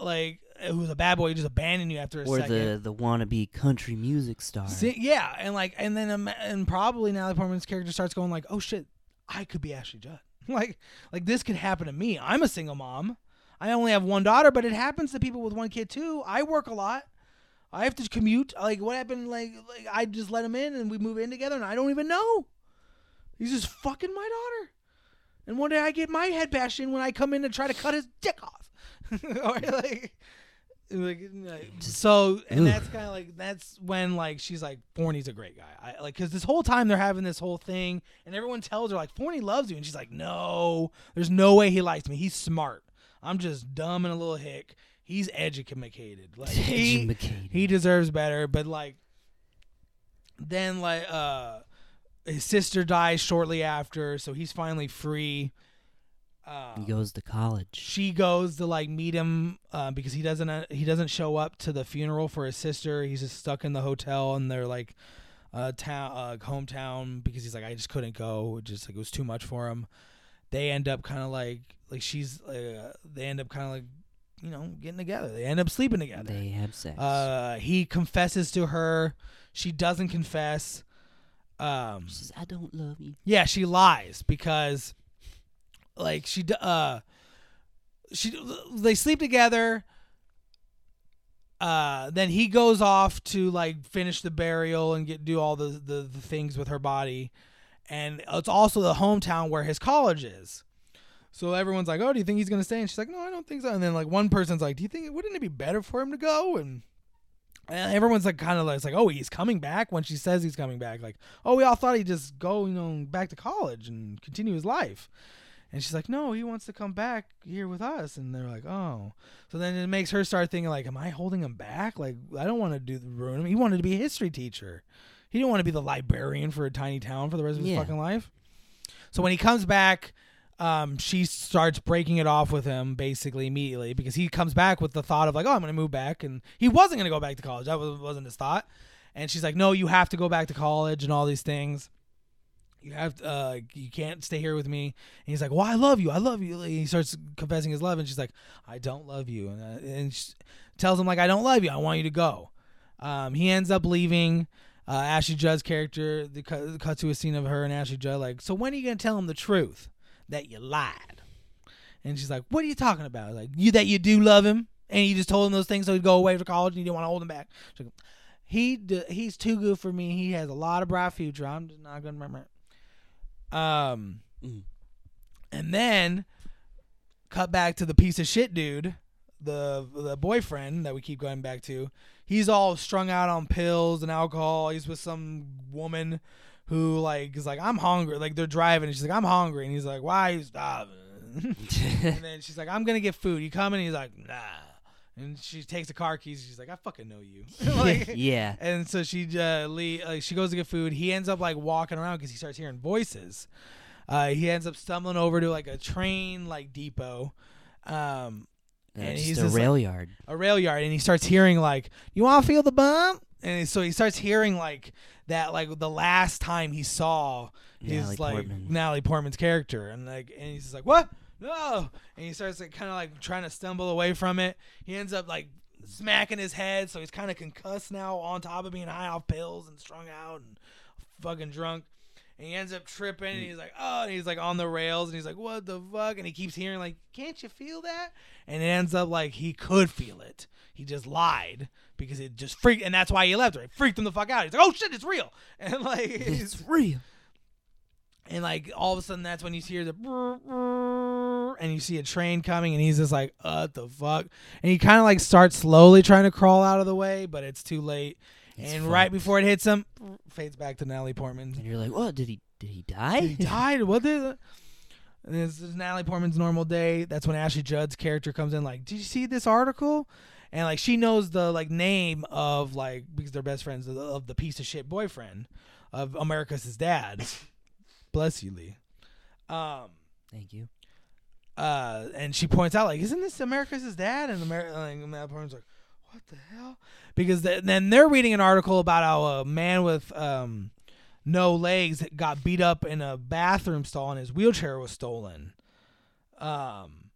Like who's a bad boy who just abandoned you after a or second the the wannabe country music star. See, yeah, and like, and then um, and probably Natalie Portman's character starts going like, "Oh shit, I could be Ashley Judd. <laughs> like, like this could happen to me. I'm a single mom. I only have one daughter, but it happens to people with one kid too. I work a lot. I have to commute. Like, what happened? Like, like I just let him in and we move in together, and I don't even know. He's just fucking my daughter. And one day I get my head bashed in when I come in to try to cut his dick off. <laughs> or like, like, so and that's kind of like that's when like she's like Forney's a great guy. I like because this whole time they're having this whole thing and everyone tells her like Forney loves you and she's like no. There's no way he likes me. He's smart. I'm just dumb and a little hick. He's educated. Like he Educated. he deserves better but like then like uh his sister dies shortly after so he's finally free uh, He goes to college. she goes to like meet him uh, because he doesn't uh, he doesn't show up to the funeral for his sister. He's just stuck in the hotel and they're like uh town uh hometown because he's like I just couldn't go. It just like it was too much for him. They end up kind of like like she's uh, they end up kind of like you know getting together. They end up sleeping together. They have sex. Uh, he confesses to her. She doesn't confess. Um, She says, "I don't love you." yeah, she lies because like she uh she they sleep together uh then he goes off to like finish the burial and get do all the, the the things with her body and it's also the hometown where his college is So everyone's like, "Oh, do you think he's gonna stay?" And she's like, "No, I don't think so." And then like one person's like, "Do you think wouldn't it be better for him to go?" And and everyone's like, kind of like, it's like, "Oh, he's coming back." When she says he's coming back, like, "Oh, we all thought he'd just go, you know, back to college and continue his life." And she's like, "No, he wants to come back here with us." And they're like, "Oh." So then it makes her start thinking like, "Am I holding him back? Like, I don't want to do ruin him. He wanted to be a history teacher. He didn't want to be the librarian for a tiny town for the rest of his Yeah. fucking life." So when he comes back, um, she starts breaking it off with him basically immediately because he comes back with the thought of like, "Oh, I'm gonna move back," and he wasn't gonna go back to college. That was, wasn't his thought. And she's like, "No, you have to go back to college and all these things." You have to, uh, you can't stay here with me. And he's like, "Well, I love you. I love you." And he starts confessing his love, and she's like, "I don't love you," and, uh, and she tells him like, "I don't love you. I want you to go." Um, he ends up leaving. Uh, Ashley Judd's character, the cut, cut to a scene of her and Ashley Judd, like, "So when are you gonna tell him the truth that you lied?" And she's like, "What are you talking about? Like, you that you do love him, and you just told him those things so he'd go away to college, and you didn't want to hold him back." He he's too good for me. He has a lot of bright future. I'm just not gonna remember. Um, Mm. and then cut back to the piece of shit dude, the the boyfriend that we keep going back to. He's all strung out on pills and alcohol. He's with some woman who like is like I'm hungry. Like they're driving and she's like I'm hungry and he's like why are you starving? <laughs> and then she's like I'm gonna get food. You coming? He's like nah. And she takes the car keys. She's like I fucking know you. <laughs> <laughs> like, yeah. and so she uh, Lee, uh, she goes to get food. He ends up like walking around because he starts hearing voices. Uh, he ends up stumbling over to like a train like depot, um, Uh, and he's a just like- rail yard. a rail yard, and he starts hearing like, "You want to feel the bump?" And so he starts hearing like that, like the last time he saw his Natalie like Portman. Natalie Portman's character, and like, and he's just like, "What? No!" And he starts like kind of like trying to stumble away from it. He ends up like smacking his head, so he's kind of concussed now, on top of being high off pills and strung out and fucking drunk. And he ends up tripping, and mm. he's like, "Oh!" And he's like on the rails, and he's like, "What the fuck?" And he keeps hearing like, "Can't you feel that?" And it ends up like he could feel it. He just lied because it just freaked, and that's why he left her. It freaked him the fuck out. He's like, "Oh shit, it's real!" <laughs> And like, It's <laughs> real. and like all of a sudden that's when you hear the and you see a train coming and he's just like what the fuck and he kind of like starts slowly trying to crawl out of the way but it's too late and right before it hits him fades back to Natalie Portman And you're like, what? Did he? Did he die? he <laughs> died what the and this is Natalie Portman's normal day that's when Ashley Judd's character comes in like did you see this article and like she knows the like name of like because they're best friends of the, of the piece of shit boyfriend of Americus his dad <laughs> bless you Lee um Thank you. Uh, and she points out like, "Isn't this America's dad?" And America, like, Matt Portman's like, "What the hell?" Because th- then they're reading an article about how a man with um, no legs got beat up in a bathroom stall and his wheelchair was stolen. Um,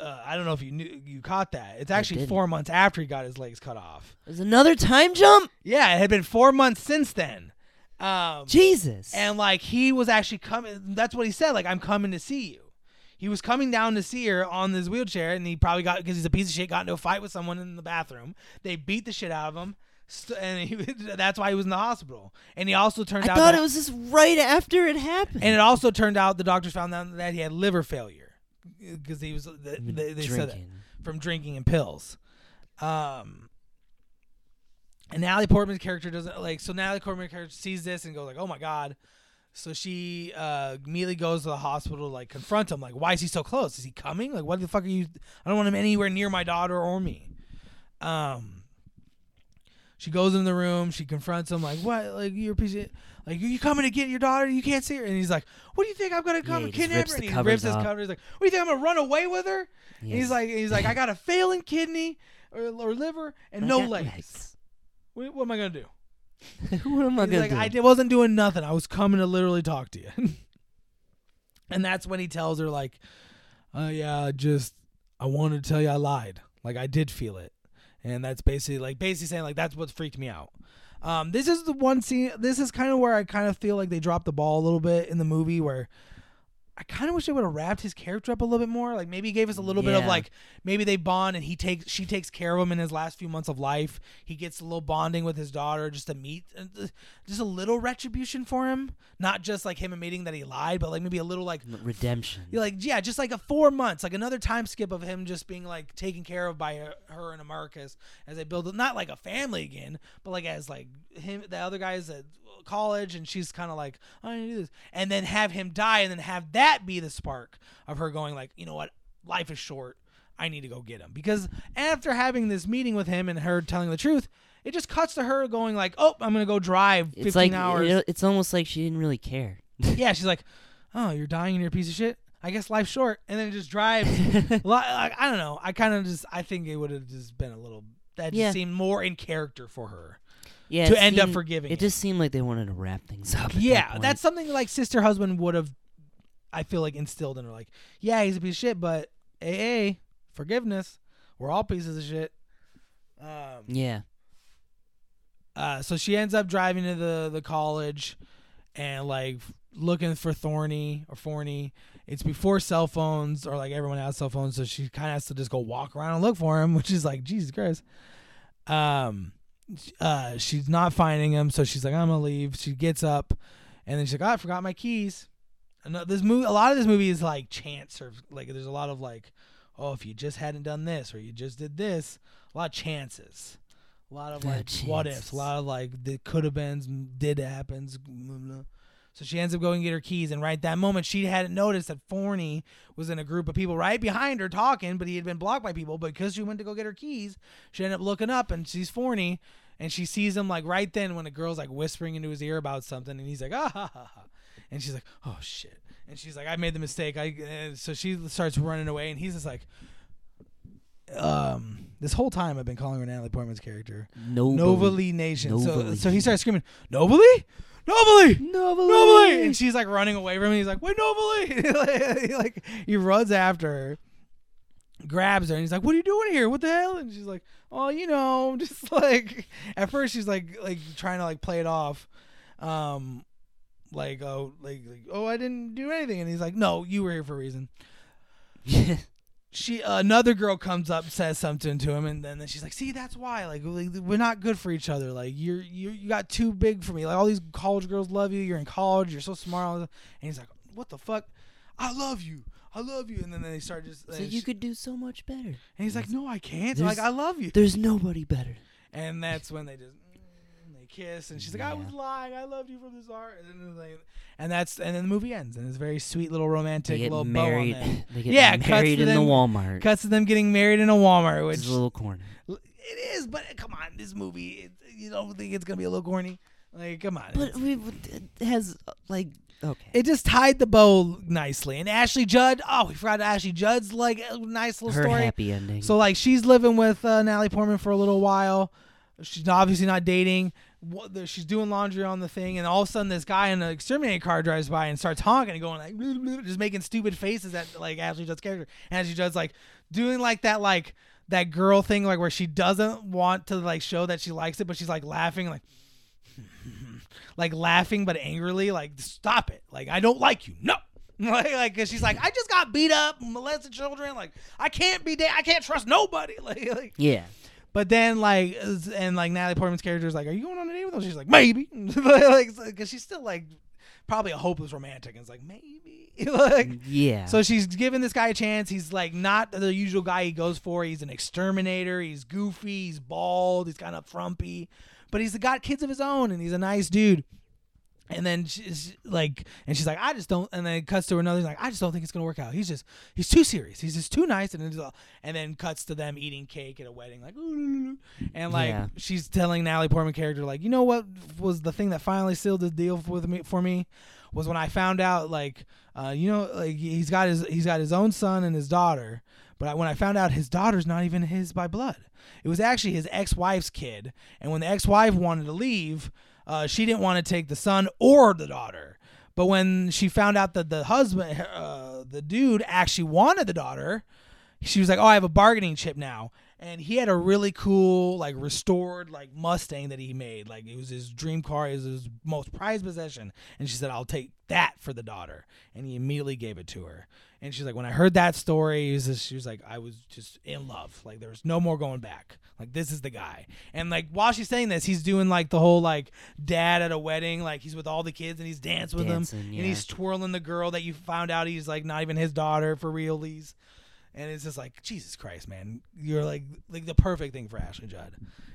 uh, I don't know if you knew you caught that. It's actually four months after he got his legs cut off. There's another time jump. Yeah, it had been four months since then. Um, Jesus. and like he was actually coming. That's what he said. Like I'm coming to see you. He was coming down to see her on his wheelchair, and he probably got because he's a piece of shit. Got into a fight with someone in the bathroom. They beat the shit out of him, st- and he, <laughs> that's why he was in the hospital. And he also turned I out I thought that, it was just right after it happened. and it also turned out the doctors found out that he had liver failure because he was they, they, they said that from drinking and pills. Um, and Natalie Portman's character doesn't like. So Natalie Portman's character sees this and goes like, "Oh my god!" So she uh, immediately goes to the hospital to like confront him. Like, why is he so close? Is he coming? Like, what the fuck are you? I don't want him anywhere near my daughter or me. Um. She goes in the room. She confronts him. Like, what? Like, you're a piece of. Like, you coming to get your daughter? You can't see her. And he's like, What do you think I'm gonna come Yeah, and kidnap her? And he rips his cover. He's like, What do you think I'm gonna run away with her? Yes. He's like, he's like, I got a failing kidney or, or liver and I no got legs. What, what am I gonna do? <laughs> what am I He's gonna like, do? I di- wasn't doing nothing. I was coming to literally talk to you. <laughs> and that's when he tells her like, uh, yeah, just I wanted to tell you I lied. Like I did feel it, and that's basically like basically saying like that's what freaked me out. Um, this is the one scene. This is kind of where I kind of feel like they dropped the ball a little bit in the movie where. I kind of wish they would have wrapped his character up a little bit more. Like maybe gave us a little bit of like maybe they bond and he takes she takes care of him in his last few months of life. He gets a little bonding with his daughter just to meet, uh, just a little retribution for him. Not just like him admitting that he lied, but like maybe a little like redemption. like yeah, just like a four months, like another time skip of him just being like taken care of by her, her and Marcus as they build not like a family again, but like as like him the other guys at college and she's kind of like I need to do this, and then have him die, and then have that be the spark of her going like you know what, life is short. I need to go get him because after having this meeting with him and her telling the truth, it just cuts to her going like, "Oh, I'm gonna go drive 15 It's like hours." it- it's almost like she didn't really care. <laughs> yeah, she's like, "Oh, you're dying and you're a piece of shit. I guess life's short." And then it just drives. <laughs> Li- like, I don't know. I kind of just I think it would have just been a little that just Yeah. seemed more in character for her yeah, to end up forgiving. It it. just seemed like they wanted to wrap things up. at that yeah, that's something like sister husband would have. I feel like instilled in her like, yeah, he's a piece of shit, but AA forgiveness. We're all pieces of shit. Um, yeah. Uh, so she ends up driving to the the college and like looking for Thorny or Forney. It's before cell phones or like everyone has cell phones, so she kind of has to just go walk around and look for him, <laughs> which is like Jesus Christ. Um, uh, she's not finding him, so she's like, I'm gonna leave. She gets up, and then she's like, oh, I forgot my keys. And uh, this movie, a lot of this movie is like chance or like there's a lot of like, oh, if you just hadn't done this or you just did this, a lot of chances. A lot of like what ifs, a lot of like the could have beens, did happens. blah, blah. So she ends up going to get her keys, and right that moment she hadn't noticed that Forney was in a group of people right behind her talking, but he had been blocked by people. But because she went to go get her keys, she ended up looking up and she's Forney, and she sees him like right then when the girl's like whispering into his ear about something, and he's like ah ha ha ha, and she's like oh shit, and she's like I made the mistake. I and so she starts running away, and he's just like um this whole time I've been calling her Natalie Portman's character Novalee. Novalee Nation. So so he starts screaming Novalee, Novalee. Novalee. Novalee! And she's like running away from him. He's like, wait, Nobly! <laughs> like, like he runs after her, grabs her, and he's like, what are you doing here? What the hell? And she's like, oh, you know, just <laughs> like at first she's like like trying to like play it off, um, like oh like, like oh I didn't do anything, and he's like, no, you were here for a reason. <laughs> She another girl comes up says something to him and then, then she's like see that's why like, we're not good for each other. Like you're you you got too big for me. Like all these college girls love you. You're in college. You're so smart. And he's like what the fuck? I love you. I love you. And then they start just so you she- could do so much better. and he's like no I can't. There's- like I love you. There's nobody better. and that's when they just they kiss and she's like I was lying I loved you from the start and then they, and that's and then the movie ends and it's very sweet little romantic They get little married. bow on. <laughs> They get Yeah, married in the Walmart. cuts to them getting married in a Walmart which is a little corny. It is, but come on, this movie, it, you don't think it's gonna be a little corny? Like, come on. But we, it has like okay. it just tied the bow nicely. And Ashley Judd, oh, we forgot Ashley Judd's like nice little Her story. happy ending. So like, she's living with uh, Natalie Portman for a little while. She's obviously not dating. What, the, she's doing laundry on the thing, and all of a sudden, this guy in an exterminator car drives by and starts honking and going like, just making stupid faces at like Ashley Judd's character. And Ashley Judd's like doing like that like that girl thing like where she doesn't want to like show that she likes it, but she's like laughing like <laughs> like laughing but angrily like stop it. Like i don't like you. No. <laughs> Like like 'cause she's like i just got beat up molested children. Like i can't be da- i can't trust nobody. <laughs> Like, like yeah. But then like and like natalie portman's character is like are you going on a date with him she's like maybe <laughs> like because she's still like probably a hopeless romantic and it's like maybe <laughs> like Yeah. so she's giving this guy a chance. He's like not the usual guy he goes for. He's an exterminator. He's goofy. He's bald. He's kind of frumpy, but he's got kids of his own, and he's a nice dude. And then she's like, and she's like, I just don't. And then it cuts to another. Like, I just don't think it's gonna work out. He's just, he's too serious. He's just too nice. And then, and then cuts to them eating cake at a wedding, like, and like Yeah. she's telling Natalie Portman character, like, you know what was the thing that finally sealed the deal with me for me was when I found out, like, uh, you know, like he's got his he's got his own son and his daughter. But I, when I found out his daughter's not even his by blood, it was actually his ex-wife's kid. And when the ex-wife wanted to leave, uh, she didn't want to take the son or the daughter. But when she found out that the husband, uh, the dude, actually wanted the daughter, she was like, "Oh, I have a bargaining chip now." And he had a really cool like restored like Mustang that he made. Like it was his dream car, it was his most prized possession. And she said, "I'll take that for the daughter." And he immediately gave it to her. And she's like, when I heard that story, he was just, she was like, I was just in love. Like there was no more going back. Like this is the guy. And like while she's saying this, he's doing like the whole like dad at a wedding, like he's with all the kids and he's dancing with them, Dancing, and he's twirling the girl that you found out he's like not even his daughter for realies. And it's just like Jesus Christ, man! You're like like the perfect thing for Ashley Judd,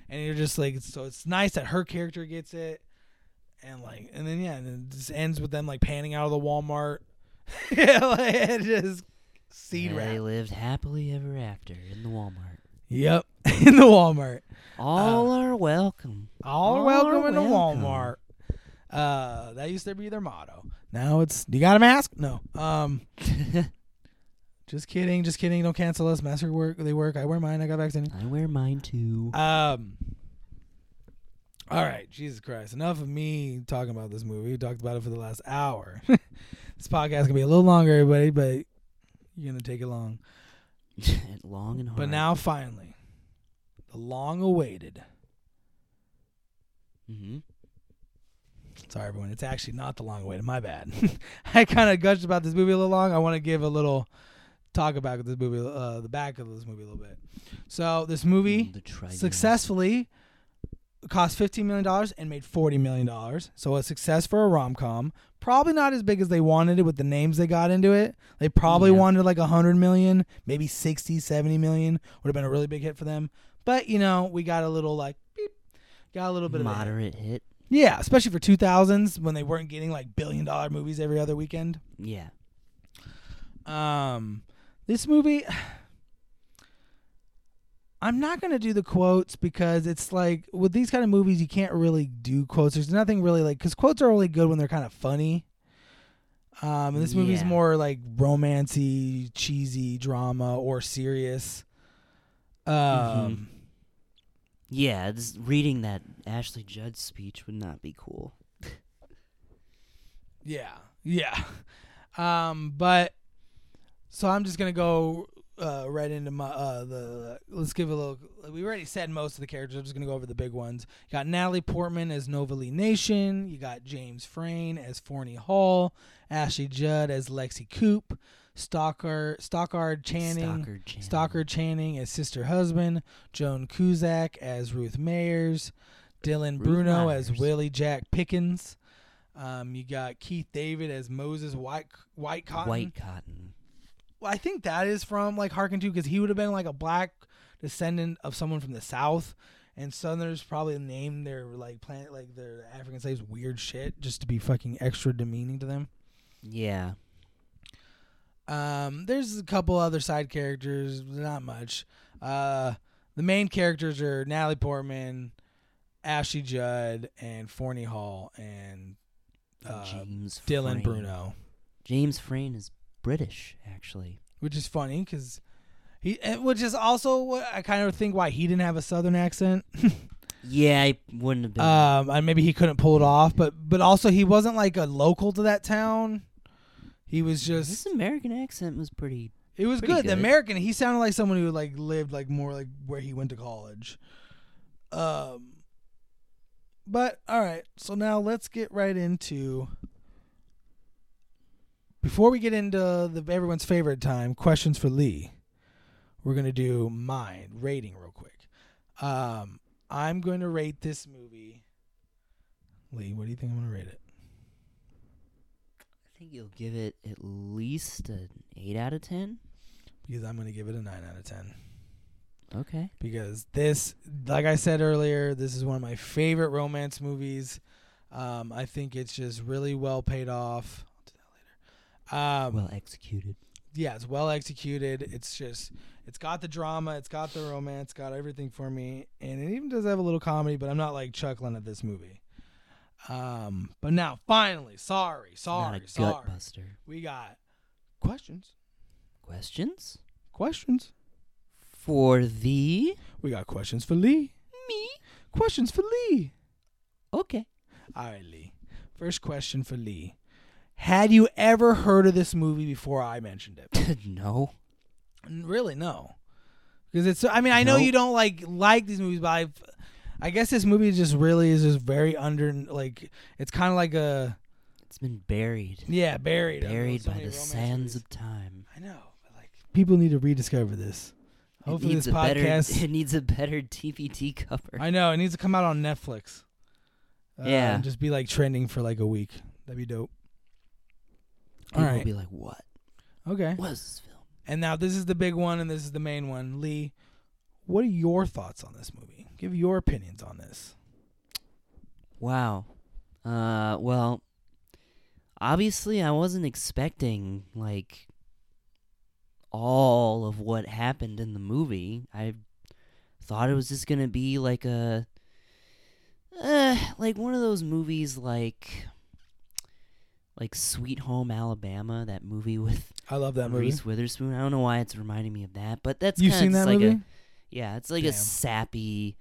and you're just like so. It's nice that her character gets it, and like and then yeah, and it just ends with them like panning out of the Walmart. <laughs> yeah, like it just seed Yeah, They lived happily ever after in the Walmart. Yep, <laughs> in the Walmart. All are welcome. All, All welcome are in the. Walmart. Uh, that used to be their motto. Now it's you got a mask? No. Um, <laughs> just kidding, just kidding. Don't cancel us. Mask work. They work. I wear mine. I got vaccinated. I wear mine too. Um. All right, Jesus Christ! Enough of me talking about this movie. We talked about it for the last hour. <laughs> this podcast gonna be a little longer, everybody, but you're gonna take it long. <laughs> Long and hard. But now, finally, the long-awaited. hmm Sorry, everyone. It's actually not the long-awaited. My bad. <laughs> I kind of gushed about this movie a little long. I want to give a little talk about this movie, uh, the back of this movie a little bit. So this movie successfully cost $15 million and made $40 million. So a success for a rom com. Probably not as big as they wanted it with the names they got into it. They probably Yeah. wanted like a 100 million, maybe 60, 70 million would have been a really big hit for them. But, you know, we got a little like beep, got a little bit of. Moderate hit. Yeah, especially for 2000s when they weren't getting like billion dollar movies every other weekend. Yeah. Um, this movie, <sighs> I'm not gonna do the quotes because it's like with these kind of movies you can't really do quotes. There's nothing really like because quotes are only good when they're kind of funny. Um, and this movie's Yeah. more like romancy, cheesy drama or serious. Um, Yeah, this, reading that Ashley Judd speech would not be cool. <laughs> Yeah, yeah. <laughs> Um, but so I'm just gonna go uh, right into my uh, the. Let's give a little. We already said most of the characters. I'm just gonna go over the big ones. You got Natalie Portman as Novalee Nation. You got James Frain as Forney Hull. Ashley Judd as Lexie Coop. Stockard Stockard Channing. Stockard Channing. Stockard Channing as sister husband, Joan Cusack as Ruth Meyers, Dylan Ruth Bruno as Myers. Willy Jack Pickens. Um, you got Keith David as Moses White White Cotton. White cotton. Well, I think that is from like Harken to because he would have been like a black descendant of someone from the South, and Southerners probably named their like planet like their African slaves weird shit just to be fucking extra demeaning to them. Yeah. Um, there's a couple other side characters, not much. Uh, the main characters are Natalie Portman, Ashley Judd, and Forney Hull, and uh, James Dylan Frain. Bruno, James Frain is British, actually. which is funny because he, which is also what I kind of think why he didn't have a Southern accent. <laughs> Yeah, I wouldn't have been. um, and maybe he couldn't pull it off, but but also he wasn't like a local to that town. He was just His American accent was pretty. It was Pretty good. The. American, he sounded like someone who like lived like more like where he went to college. Um but all right, so now let's get right into before we get into the everyone's favorite time, questions for Lee. We're going to do mine rating real quick. Um I'm going to rate this movie Lee, what do you think I'm going to rate it? I think you'll give it at least an eight out of ten. Because I'm going to give it a 9 out of 10. Okay. because this, like I said earlier, this is one of my favorite romance movies. Um, I think it's just really well paid off. I'll do that later. Um, well executed. yeah, it's well executed. It's just, it's got the drama, it's got the romance, got everything for me, and it even does have a little comedy. But I'm not like chuckling at this movie. Um, but now, finally, sorry, sorry, sorry, gut buster. we got questions, Questions questions. for the We got questions for Lee. me. Questions for Lee. Okay. All right, Lee. First question for Lee. Had you ever heard of this movie before I mentioned it? <laughs> no. Really, no. Because it's. I mean, I know Nope. you don't like like these movies, but I, I guess this movie just really is just very under. Like it's kind of like a It's been buried, yeah buried buried so by the sands movies. of time. I know, but like people need to rediscover this. Hopefully, it needs this a better. podcast. <laughs> It needs a better DVD cover. I know it needs to come out on Netflix. Uh, Yeah. and just be like trending for like a week. That'd be dope. All People will be like, "What? Okay. What is this film?" And now this is the big one, and this is the main one. Lee, what are your thoughts on this movie? Give your opinions on this. Wow. Uh, well, obviously, I wasn't expecting like all of what happened in the movie. I thought it was just gonna be like a, uh, like one of those movies like, like Sweet Home Alabama, that movie with <laughs> I love that movie. Reese Witherspoon. I don't know why it's reminding me of that, but that's You've seen that like movie? A, yeah, it's like a sappy,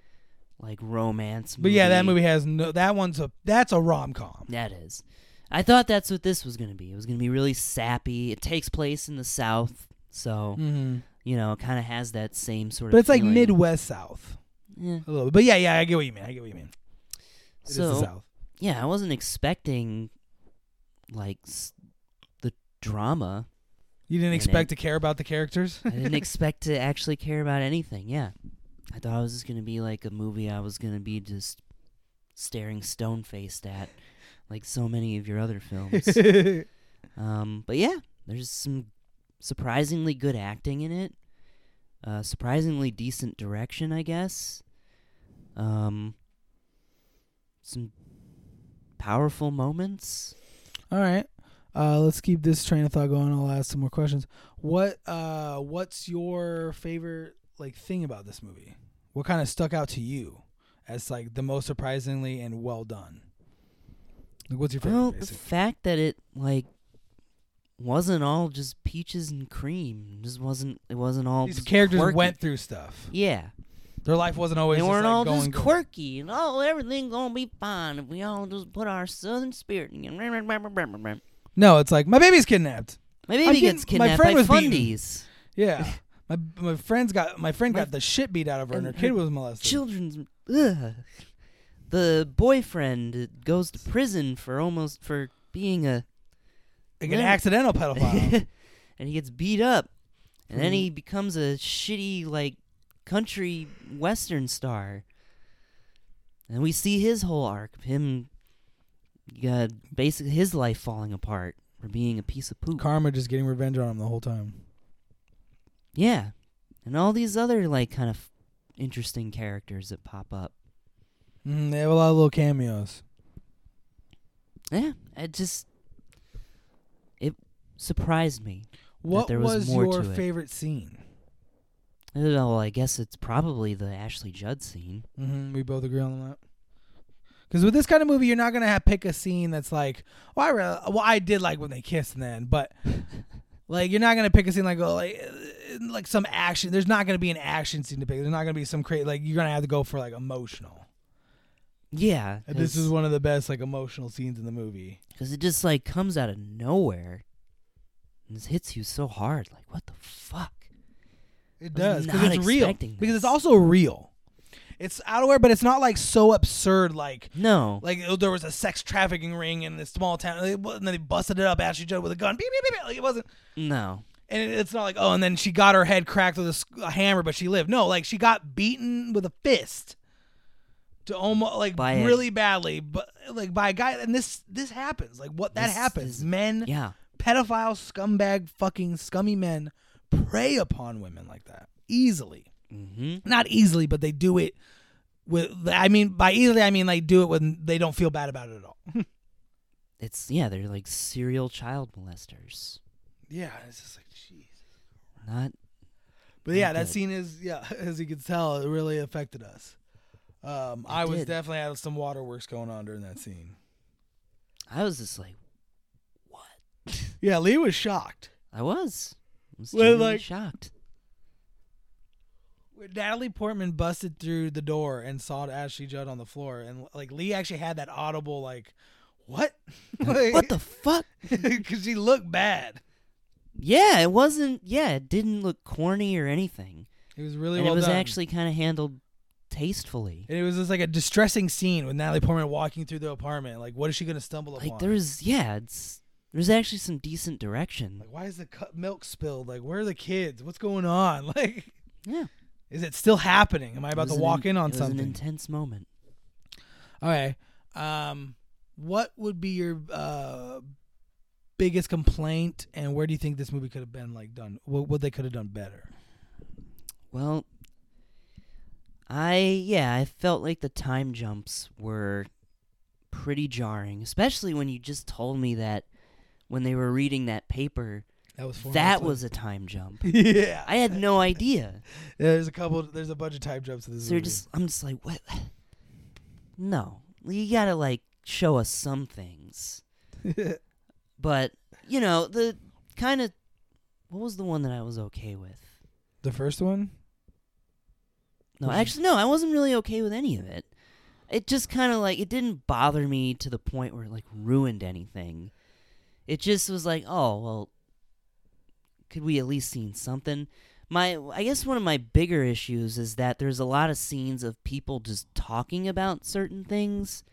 like romance. But yeah, that movie has no. That one's a. That's a rom com. That is. I thought that's what this was going to be. It was going to be really sappy. It takes place in the South, so Mm-hmm. you know, it kind of has that same sort But of. But it's like. Midwest South Yeah. a little bit. But yeah, yeah, I get what you mean. I get what you mean. It is the So South. yeah, I wasn't expecting like s- the drama. You didn't expect it- to care about the characters. I didn't <laughs> expect to actually care about anything. Yeah, I thought it was just going to be like a movie. I was going to be just staring stone faced at, like so many of your other films. <laughs> Um, but yeah, there's some surprisingly good acting in it. Uh, surprisingly decent direction, I guess. Um, some powerful moments. All right. Uh, let's keep this train of thought going. I'll ask some more questions. What uh, what's your favorite like thing about this movie? What kind of stuck out to you as like the most surprisingly and well done? Like, what's your favorite? Well, the fact that it like wasn't all just peaches and cream. Just wasn't. It wasn't all. These characters quirky. went through stuff. Yeah, Their life wasn't always. they just, weren't like, all just quirky and oh, everything's gonna be fine if we all just put our southern spirit. in. My No, it's like my baby's kidnapped. My baby gets my kidnapped friend by was beaten. fundies. Yeah. My my friends got my friend My- got the shit beat out of her, and her and kid was molested. children's ugh. the boyfriend goes to prison for almost for being a like an accidental pedophile. <laughs> and he gets beat up and then Mhm. he becomes a shitty like country western star and we see his whole arc of him got basically his life falling apart for being a piece of poop Karma just getting revenge on him the whole time. yeah and all these other like kind of interesting characters that pop up Mm, they have a lot of little cameos. yeah it just it surprised me What there was more your to it. favorite scene? Well i guess it's probably the ashley judd scene Mm-hmm, we both agree on that. Because with this kind of movie, you're not gonna have pick a scene that's like, well, I really, well, I did like when they kissed then, but <laughs> like you're not gonna pick a scene like, oh, like, uh, like some action. There's not gonna be an action scene to pick. There's not gonna be some crazy. Like you're gonna have to go for like emotional. yeah And this is one of the best like emotional scenes in the movie. because it just like comes out of nowhere and hits you so hard like what the fuck It does because it's real. expecting Because it's also real. It's out of where, but it's not like so absurd. Like no like oh, there was a sex trafficking ring in this small town, and they- then they busted it up. Ashley Judd with a gun. Beep, beep, beep, beep. Like it wasn't. no And it's not like oh, and then she got her head cracked with a hammer, but she lived. No, like she got beaten with a fist to almost like By a- really badly, but like by a guy. And this this happens. Like what that happens. is- Men, yeah pedophile, scumbag, fucking scummy men prey upon women like that easily. mm-hmm Not easily, but they do it with. I mean, by easily, I mean they do it when they don't feel bad about it at all. <laughs> it's yeah they're like serial child molesters yeah, it's just like jeez. not But yeah, that good. scene is yeah, <laughs> as you can tell, it really affected us. Um, I was did. definitely had some waterworks going on during that scene. i was just like what Yeah, Lee was shocked. i was was genuinely like- shocked When Natalie Portman busted through the door and saw Ashley Judd on the floor, and like Lee actually had that audible like, "What? <laughs> what the fuck <laughs> Because she looked bad. yeah it wasn't yeah it didn't look corny or anything It was really and well it was done. actually kind of handled tastefully. And it was just like a distressing scene with Natalie Portman walking through the apartment. Like, what is she gonna stumble upon? Like there was, yeah, it's there's actually some decent direction. Like, why is the cu- milk spilled? Like, where are the kids? What's going on? <laughs> Like, Yeah, is it still happening? Am I about was to an walk in on it was something? an intense moment. okay. Um, what would be your uh biggest complaint, and where do you think this movie could have been like done? What what they could have done better? Well, I yeah, I felt like the time jumps were pretty jarring, especially when you just told me that when they were reading that paper, That was that was a time jump. <laughs> yeah. I had no idea. <laughs> There's a couple. There's a bunch of time jumps to this So movie. just I'm just like, what? No, you gotta like show us some things. <laughs> But you know the kind of what was the one that I was okay with? the first one. No, Was actually, no, I wasn't really okay with any of it. It just kind of like it didn't bother me to the point where it like ruined anything. It just was like, oh well, could we at least seen something? My, I guess one of my bigger issues is that there's a lot of scenes of people just talking about certain things,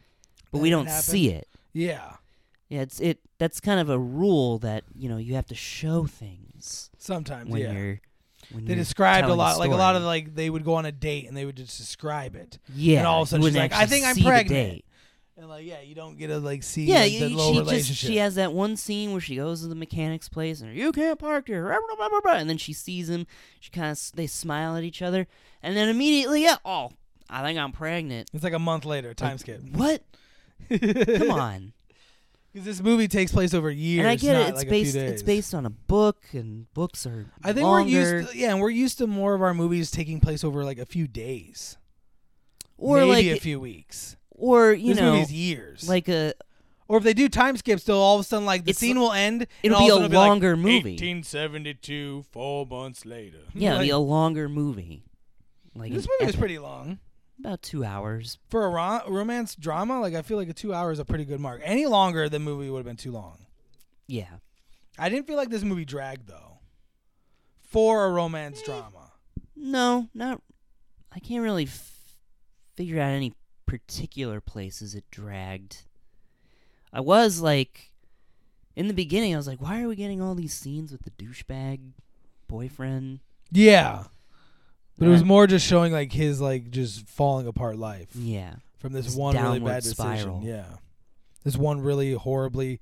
but That we don't see it. Yeah. Yeah, it's it. That's kind of a rule that you know you have to show things Sometimes. when yeah. you're. When They described a lot, like a lot of like they would go on a date and they would just describe it, yeah. and all of a sudden she's like, "I think I'm pregnant." And like yeah, you don't get to like see Yeah, like, you- the she low just she has that one scene where she goes to the mechanic's place and you can't park here, and then she sees him. She kind of they smile at each other, and then immediately, yeah, oh, I think I'm pregnant. it's like a month later, time Like, skip. What? Come <laughs> on. Because this movie takes place over years. and I get it. It's like based. It's based on a book, and books are. I think longer, we're used. To, yeah, and we're used to more of our movies taking place over like a few days, or maybe like, a few weeks. Or you this know, movie's years. like a. or if they do time skips, they'll all of a sudden like the It's scene will end. It'll all be of a sudden it'll longer like, movie. 1872, four months later. Yeah, it'll Like, be a longer movie. Like this an movie is epic. pretty long. about two hours. For a ro- romance drama, like I feel like a two hours is a pretty good mark. Any longer, the movie would have been too long. Yeah. I didn't feel like this movie dragged though. For a Eh. romance drama, No, not. I can't really f- figure out any particular places it dragged. I was like, in the beginning, I was like, why are we getting all these scenes with the douchebag boyfriend? yeah, but it was more just showing like his like just falling apart life Yeah. from this This one really bad decision. spiral. Yeah, this one really horribly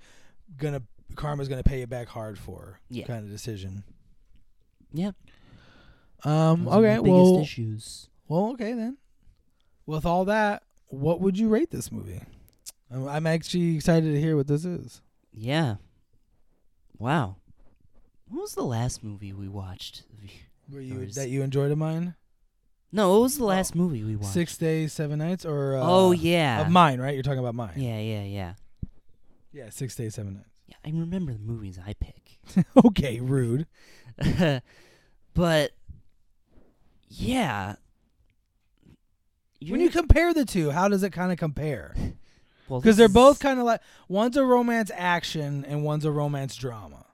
gonna karma's gonna pay you back hard for Yeah. kind of decision. Yeah. Um. Those Okay. biggest Well. issues. Well. Okay then. With all that, what would you rate this movie? I'm, I'm actually excited to hear what this is. Yeah. Wow. What was the last movie we watched? <laughs> Were you Yours. that you enjoyed of mine? No, what was the last movie we watched? Six days, seven nights, or uh, oh yeah. of mine, right? You're talking about mine. yeah, yeah, yeah. Yeah, six days, seven nights. Yeah, I remember the movies I pick. <laughs> okay, rude. <laughs> but yeah. When you compare the two, how does it kind of compare? <laughs> well, Because they're both kind of like one's a romance action and one's a romance drama.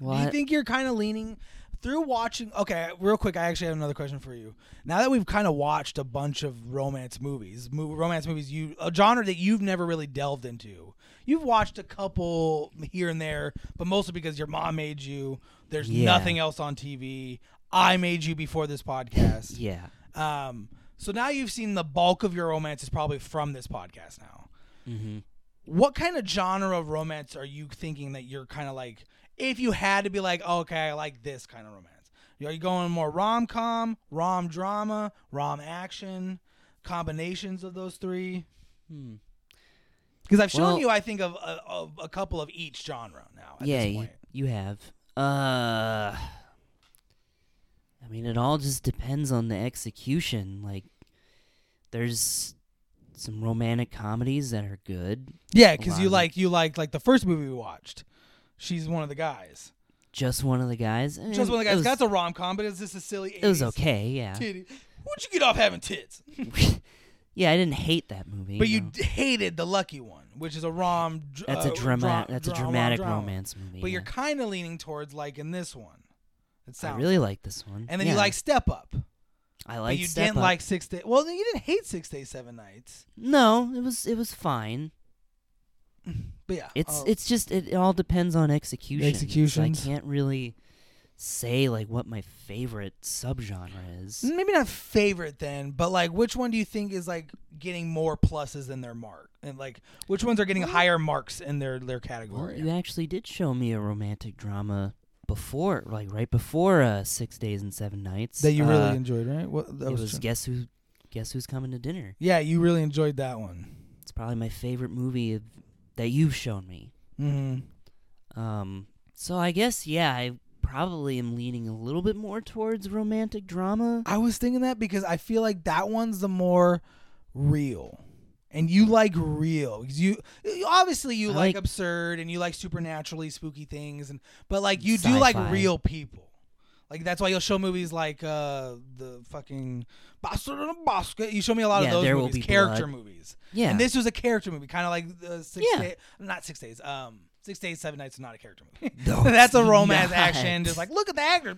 well, Do you think you're kind of leaning through watching? Okay, real quick, I actually have another question for you. Now that we've kind of watched a bunch of romance movies, mo- romance movies, you a genre that you've never really delved into. You've watched a couple here and there, but mostly because your mom made you. There's Yeah. nothing else on TV. I made you before this podcast. yeah. Um, so now you've seen the bulk of your romances probably from this podcast now. Mm-hmm. What kind of genre of romance are you thinking that you're kind of like, if you had to be like, okay, I like this kind of romance? Are you going more rom com, rom drama, rom action, combinations of those three? Hmm. Because I've shown Well- you, I think, of, of, of a couple of each genre now. At Yeah, this you, you have. Uh, I mean, it all just depends on the execution. Like, there's some romantic comedies that are good. yeah, because you like you like like the first movie we watched. She's one of the guys. Just one of the guys. eh, Just one of the guys. was- That's a rom com, but it's just a silly. It was okay, yeah. Titty. Where'd you get off having tits? <laughs> yeah, I didn't hate that movie. But you hated the Lucky One, which is a rom. That's a uh, drama. dra- That's a dra- dramatic drama. romance movie. But you're kind of leaning towards liking this one, It I really like this one. and then Yeah, you like Step Up, I like. but you Step didn't Up. like Six Day. Well, you didn't hate Six Days, Seven Nights. No, it was it was fine. <laughs> But yeah, It's oh, it's just it, all depends on execution. Executions. I can't really say like what my favorite subgenre is. maybe not favorite then, but like which one do you think is like getting more pluses than their mark, and like which ones are getting mm. higher marks in their their Well, category? you actually did show me a romantic drama before, like right before uh, Six Days and Seven Nights. that you really Uh, enjoyed, right? What that it was, was Guess Who? Guess Who's Coming to Dinner? yeah, you really enjoyed that one. It's probably my favorite movie of, that you've shown me. Mm-hmm. Um, so I guess yeah, I probably am leaning a little bit more towards romantic drama. I was thinking that because I feel like that one's the more real. And you like real. 'Cause You obviously you like, like- absurd and you like supernaturally spooky things and but like you do like real people. Like that's why you'll show movies like uh the fucking Bastard in a Basket. You show me a lot Yeah, of those There Will movies, Be character Blood. movies. Yeah, And this was a character movie, kind of like the six Yeah. days, not six days. Um, six days, seven nights is not a character movie. No, <laughs> That's a romance not. action. Just like look at the actors,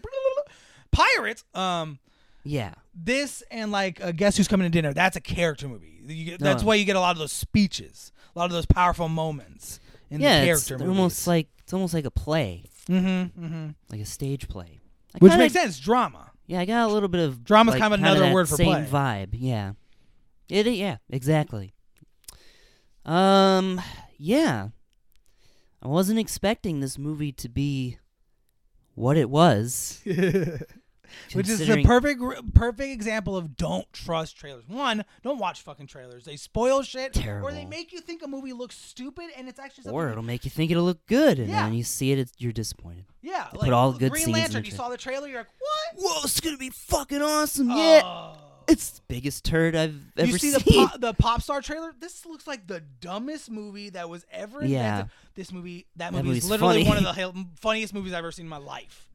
pirates. Um, yeah, this and like uh, guess who's coming to dinner that's a character movie you get, that's No. why you get a lot of those speeches a lot of those powerful moments in yeah. the It's character almost like it's almost like a play, mm-hmm, mm-hmm. like a stage play. I which kinda- makes sense drama Yeah, I got a little bit of Drama's like, kind of another word for same play. vibe. Yeah, it. Yeah, exactly. Um, yeah. I wasn't expecting this movie to be what it was. <laughs> which is the perfect perfect example of don't trust trailers one don't watch fucking trailers they spoil shit or they make you think a movie looks stupid and it's actually or it'll make you think it'll look good, and Yeah. then you see it, it's, you're disappointed. yeah They like put all the good green scenes lantern you saw the trailer you're like what Whoa, it's gonna be fucking awesome! Yeah, Oh. it's the biggest turd I've ever you see seen. the pop, the pop star trailer? This looks like the dumbest movie that was ever invented. Yeah. This movie, that That movie is literally funny. one of the <laughs> funniest movies I've ever seen in my life.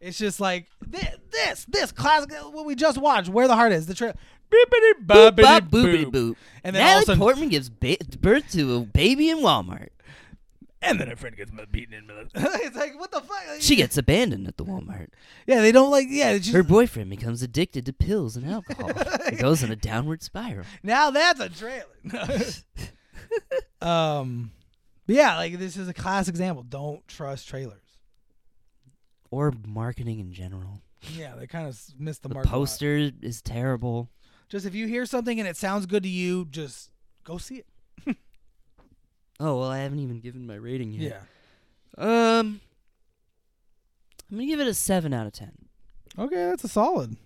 It's just like this, this, this classic. What we just watched, where the heart is. The trailer. Bippity Boop, boopity boop. boop. And then Natalie sudden, Portman gives ba- birth to a baby in Walmart. and then her friend gets beaten in. the- <laughs> it's like what the fuck? She gets abandoned at the Walmart. yeah, they don't like. Yeah, just, Her boyfriend becomes addicted to pills and alcohol. and <laughs> goes in a downward spiral. now that's a trailer. <laughs> um, but yeah, like this is a classic example. Don't trust trailers. Or marketing in general. Yeah, they kind of missed the, The mark. a lot. poster is terrible. Just if you hear something and it sounds good to you, just go see it. <laughs> Oh well, I haven't even given my rating yet. Yeah. Um, I'm gonna give it a seven out of ten. Okay, that's a solid.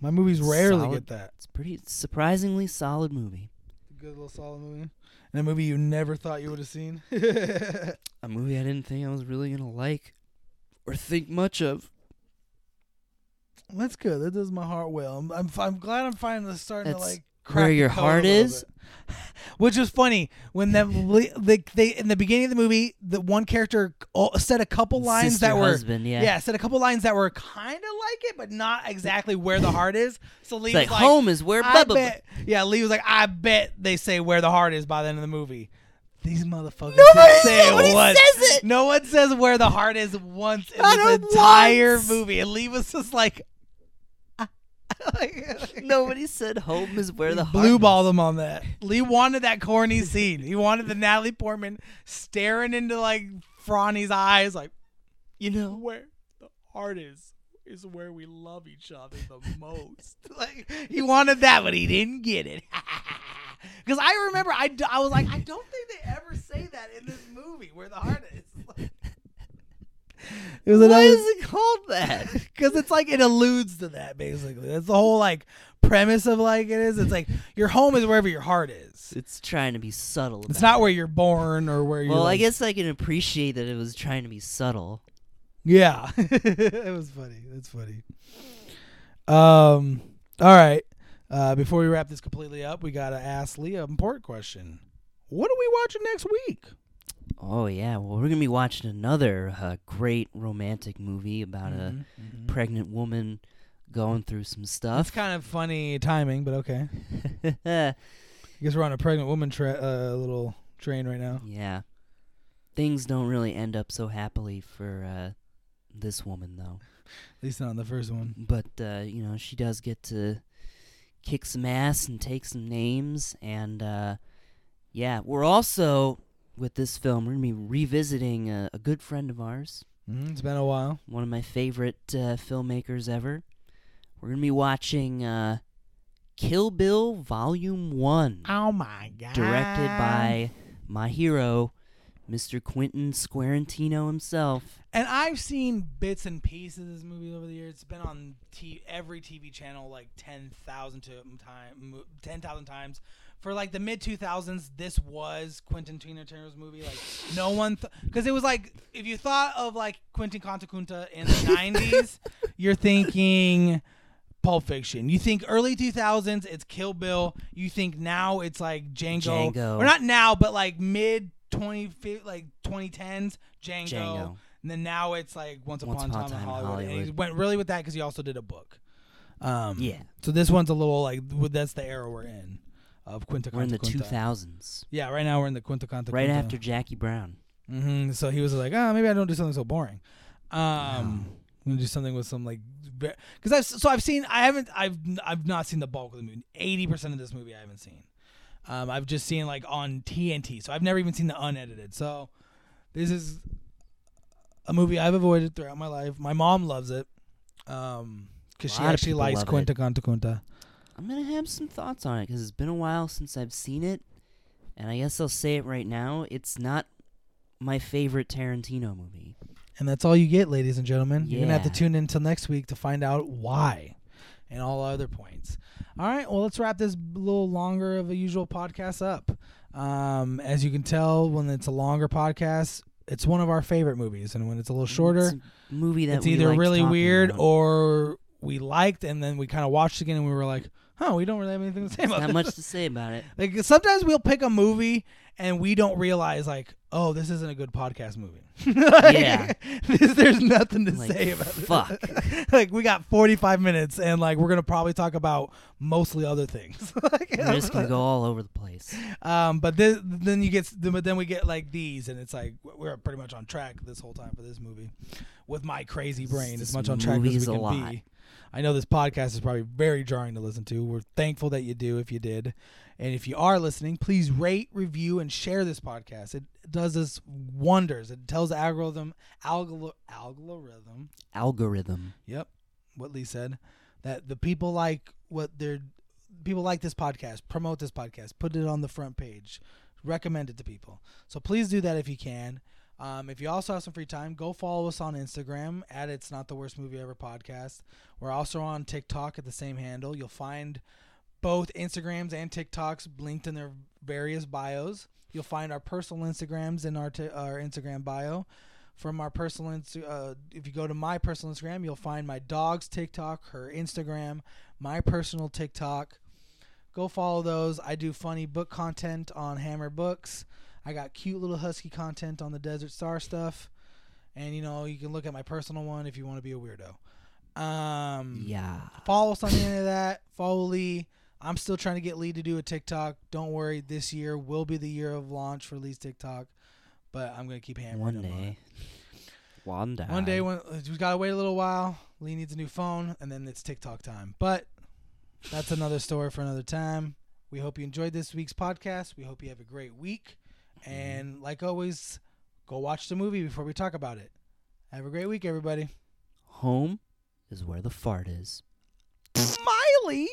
My movies rarely Solid. get that. It's pretty surprisingly solid movie. Good little solid movie. And a movie you never thought you would have seen. <laughs> A movie I didn't think I was really gonna like or think much of. that's good. That does my heart well. I'm I'm, I'm glad I'm finally starting That's to like where your heart is? bit. <laughs> Which was funny when them <laughs> they, they in the beginning of the movie, the one character said a couple lines Sister that were husband, yeah. yeah, said a couple lines that were kind of like it, but not exactly where the heart is. So Lee like, like, home is where blah, blah, blah. bet. Yeah, Lee was like, I bet they say where the heart is by the end of the movie. These motherfuckers Nobody- say nobody it once. says it. No one says where the heart is once in Not this entire once. movie, and Lee was just like, <laughs> Nobody said home is where the heart blue is. balled him on that. Lee wanted that corny scene. He wanted the Natalie Portman staring into like Franny's eyes, like You know, where the heart is is where we love each other the <laughs> most. like he wanted that, but he didn't get it. <laughs> <laughs> Because I remember, I, I was like, I <laughs> don't think they ever say that in this movie where the heart is. <laughs> it was why is it called that? because it's like it alludes to that basically. That's the whole like premise of like it is. It's like your home is wherever your heart is. It's trying to be subtle. It's not it. where you're born or where you're. Well, I guess I can appreciate that it was trying to be subtle. Yeah, it was funny. That's funny. Um. All right. Uh, before we wrap this completely up, we gotta ask Leah an important question. What are we watching next week? Oh yeah, well we're gonna be watching another uh, great romantic movie about Mhm, a mhm. pregnant woman going through some stuff. It's kind of funny timing, but okay. <laughs> I guess we're on a pregnant woman tra- uh, little train right now. yeah, things don't really end up so happily for uh, this woman though. At least not on the first one. but uh, you know she does get to kick some ass and take some names and uh, yeah we're also with this film we're gonna be revisiting a, a good friend of ours Mm, it's been a while. one of my favorite uh, filmmakers ever we're gonna be watching uh, kill bill volume 1 Oh my god. directed by my hero mr quentin squarantino himself And I've seen bits and pieces of this movie over the years. It's been on t- every TV channel like ten thousand to mm, time ten thousand times. For like the mid two thousands, this was Quentin Tarantino's movie. Like no one, because it was like if you thought of like Quentin Contakunta in the nineties, <laughs> you're thinking Pulp Fiction. You think early two thousands, it's Kill Bill. You think now it's like Django, Django. or not now, but like mid twenty like twenty tens, Django. and then now it's like Once Upon, Once a Upon a Time, in Time in Hollywood. And he went really with that because he also did a book. Um, Yeah. So this one's a little like that's the era we're in of Quinta. we're in the Conta 2000s Yeah, right now we're in the Quinta Conta right Kunta. after jackie brown hmm So he was like, oh, maybe I don't do something so boring. Um, I'm gonna do something with some like, because I've so I've seen I haven't I've I've not seen the bulk of the movie. Eighty percent of this movie I haven't seen. Um, I've just seen like on TNT, so I've never even seen the unedited. So this is a movie I've avoided throughout my life. My mom loves it, um, because A she actually likes Quinta. Conta Kunta. I'm gonna have some thoughts on it because it's been a while since I've seen it, and I guess I'll say it right now. It's not my favorite Tarantino movie. And that's all you get, ladies and gentlemen. You're gonna have to tune in until next week to find out why and all other points. All right, well, let's wrap this a little longer of a usual podcast up. Um, as you can tell, when it's a longer podcast, it's one of our favorite movies, and when it's a little shorter, It's movie that it's either really weird about. or we liked, and then we kind of watched again, and we were like, "Huh, <laughs> we don't really have anything to say about it. not this." much to say about it. Like sometimes we'll pick a movie and we don't realize like, oh, this isn't a good podcast movie. Like, <laughs> Yeah. this- there's nothing to Like, say about it. fuck. it. <laughs> like we got 45 minutes and like we're gonna probably talk about mostly other things. Like, We're just gonna go all over the place. um, but this, then you get, but then we get like these, and it's like we're pretty much on track this whole time for this movie. With my crazy brain, This as much on track as we a can lot. be. I know this podcast is probably very jarring to listen to. We're thankful that you do if you did. And if you are listening, please rate, review, and share this podcast. It does us wonders. It tells the algorithm, algor- algorithm, Algorithm. Yep, what Lee said that the people like what they're people like this podcast. Promote this podcast. Put it on the front page. Recommend it to people. So please do that if you can. Um, if you also have some free time, go follow us on Instagram at It's Not the Worst Movie Ever podcast. We're also on TikTok at the same handle. You'll find both Instagrams and TikToks linked in their various bios. You'll find our personal Instagrams in our t- our Instagram bio. From our personal, uh, if you go to my personal Instagram, you'll find my dog's TikTok, her Instagram, my personal TikTok. Go follow those. I do funny book content on Hammer Books. I got cute little husky content on the Desert Star stuff. And you know, you can look at my personal one if you want to be a weirdo. Um Yeah. follow us on any of that. Follow Lee. I'm still trying to get Lee to do a TikTok. Don't worry, this year will be the year of launch for Lee's TikTok. But I'm gonna keep hammering One him on day. One day. One day when we gotta wait a little while. Lee needs a new phone, and then it's TikTok time. But that's another story for another time. We hope you enjoyed this week's podcast. We hope you have a great week. Mm-hmm. And like always, go watch the movie before we talk about it. Have a great week, everybody. Home is where the fart is. Smiley.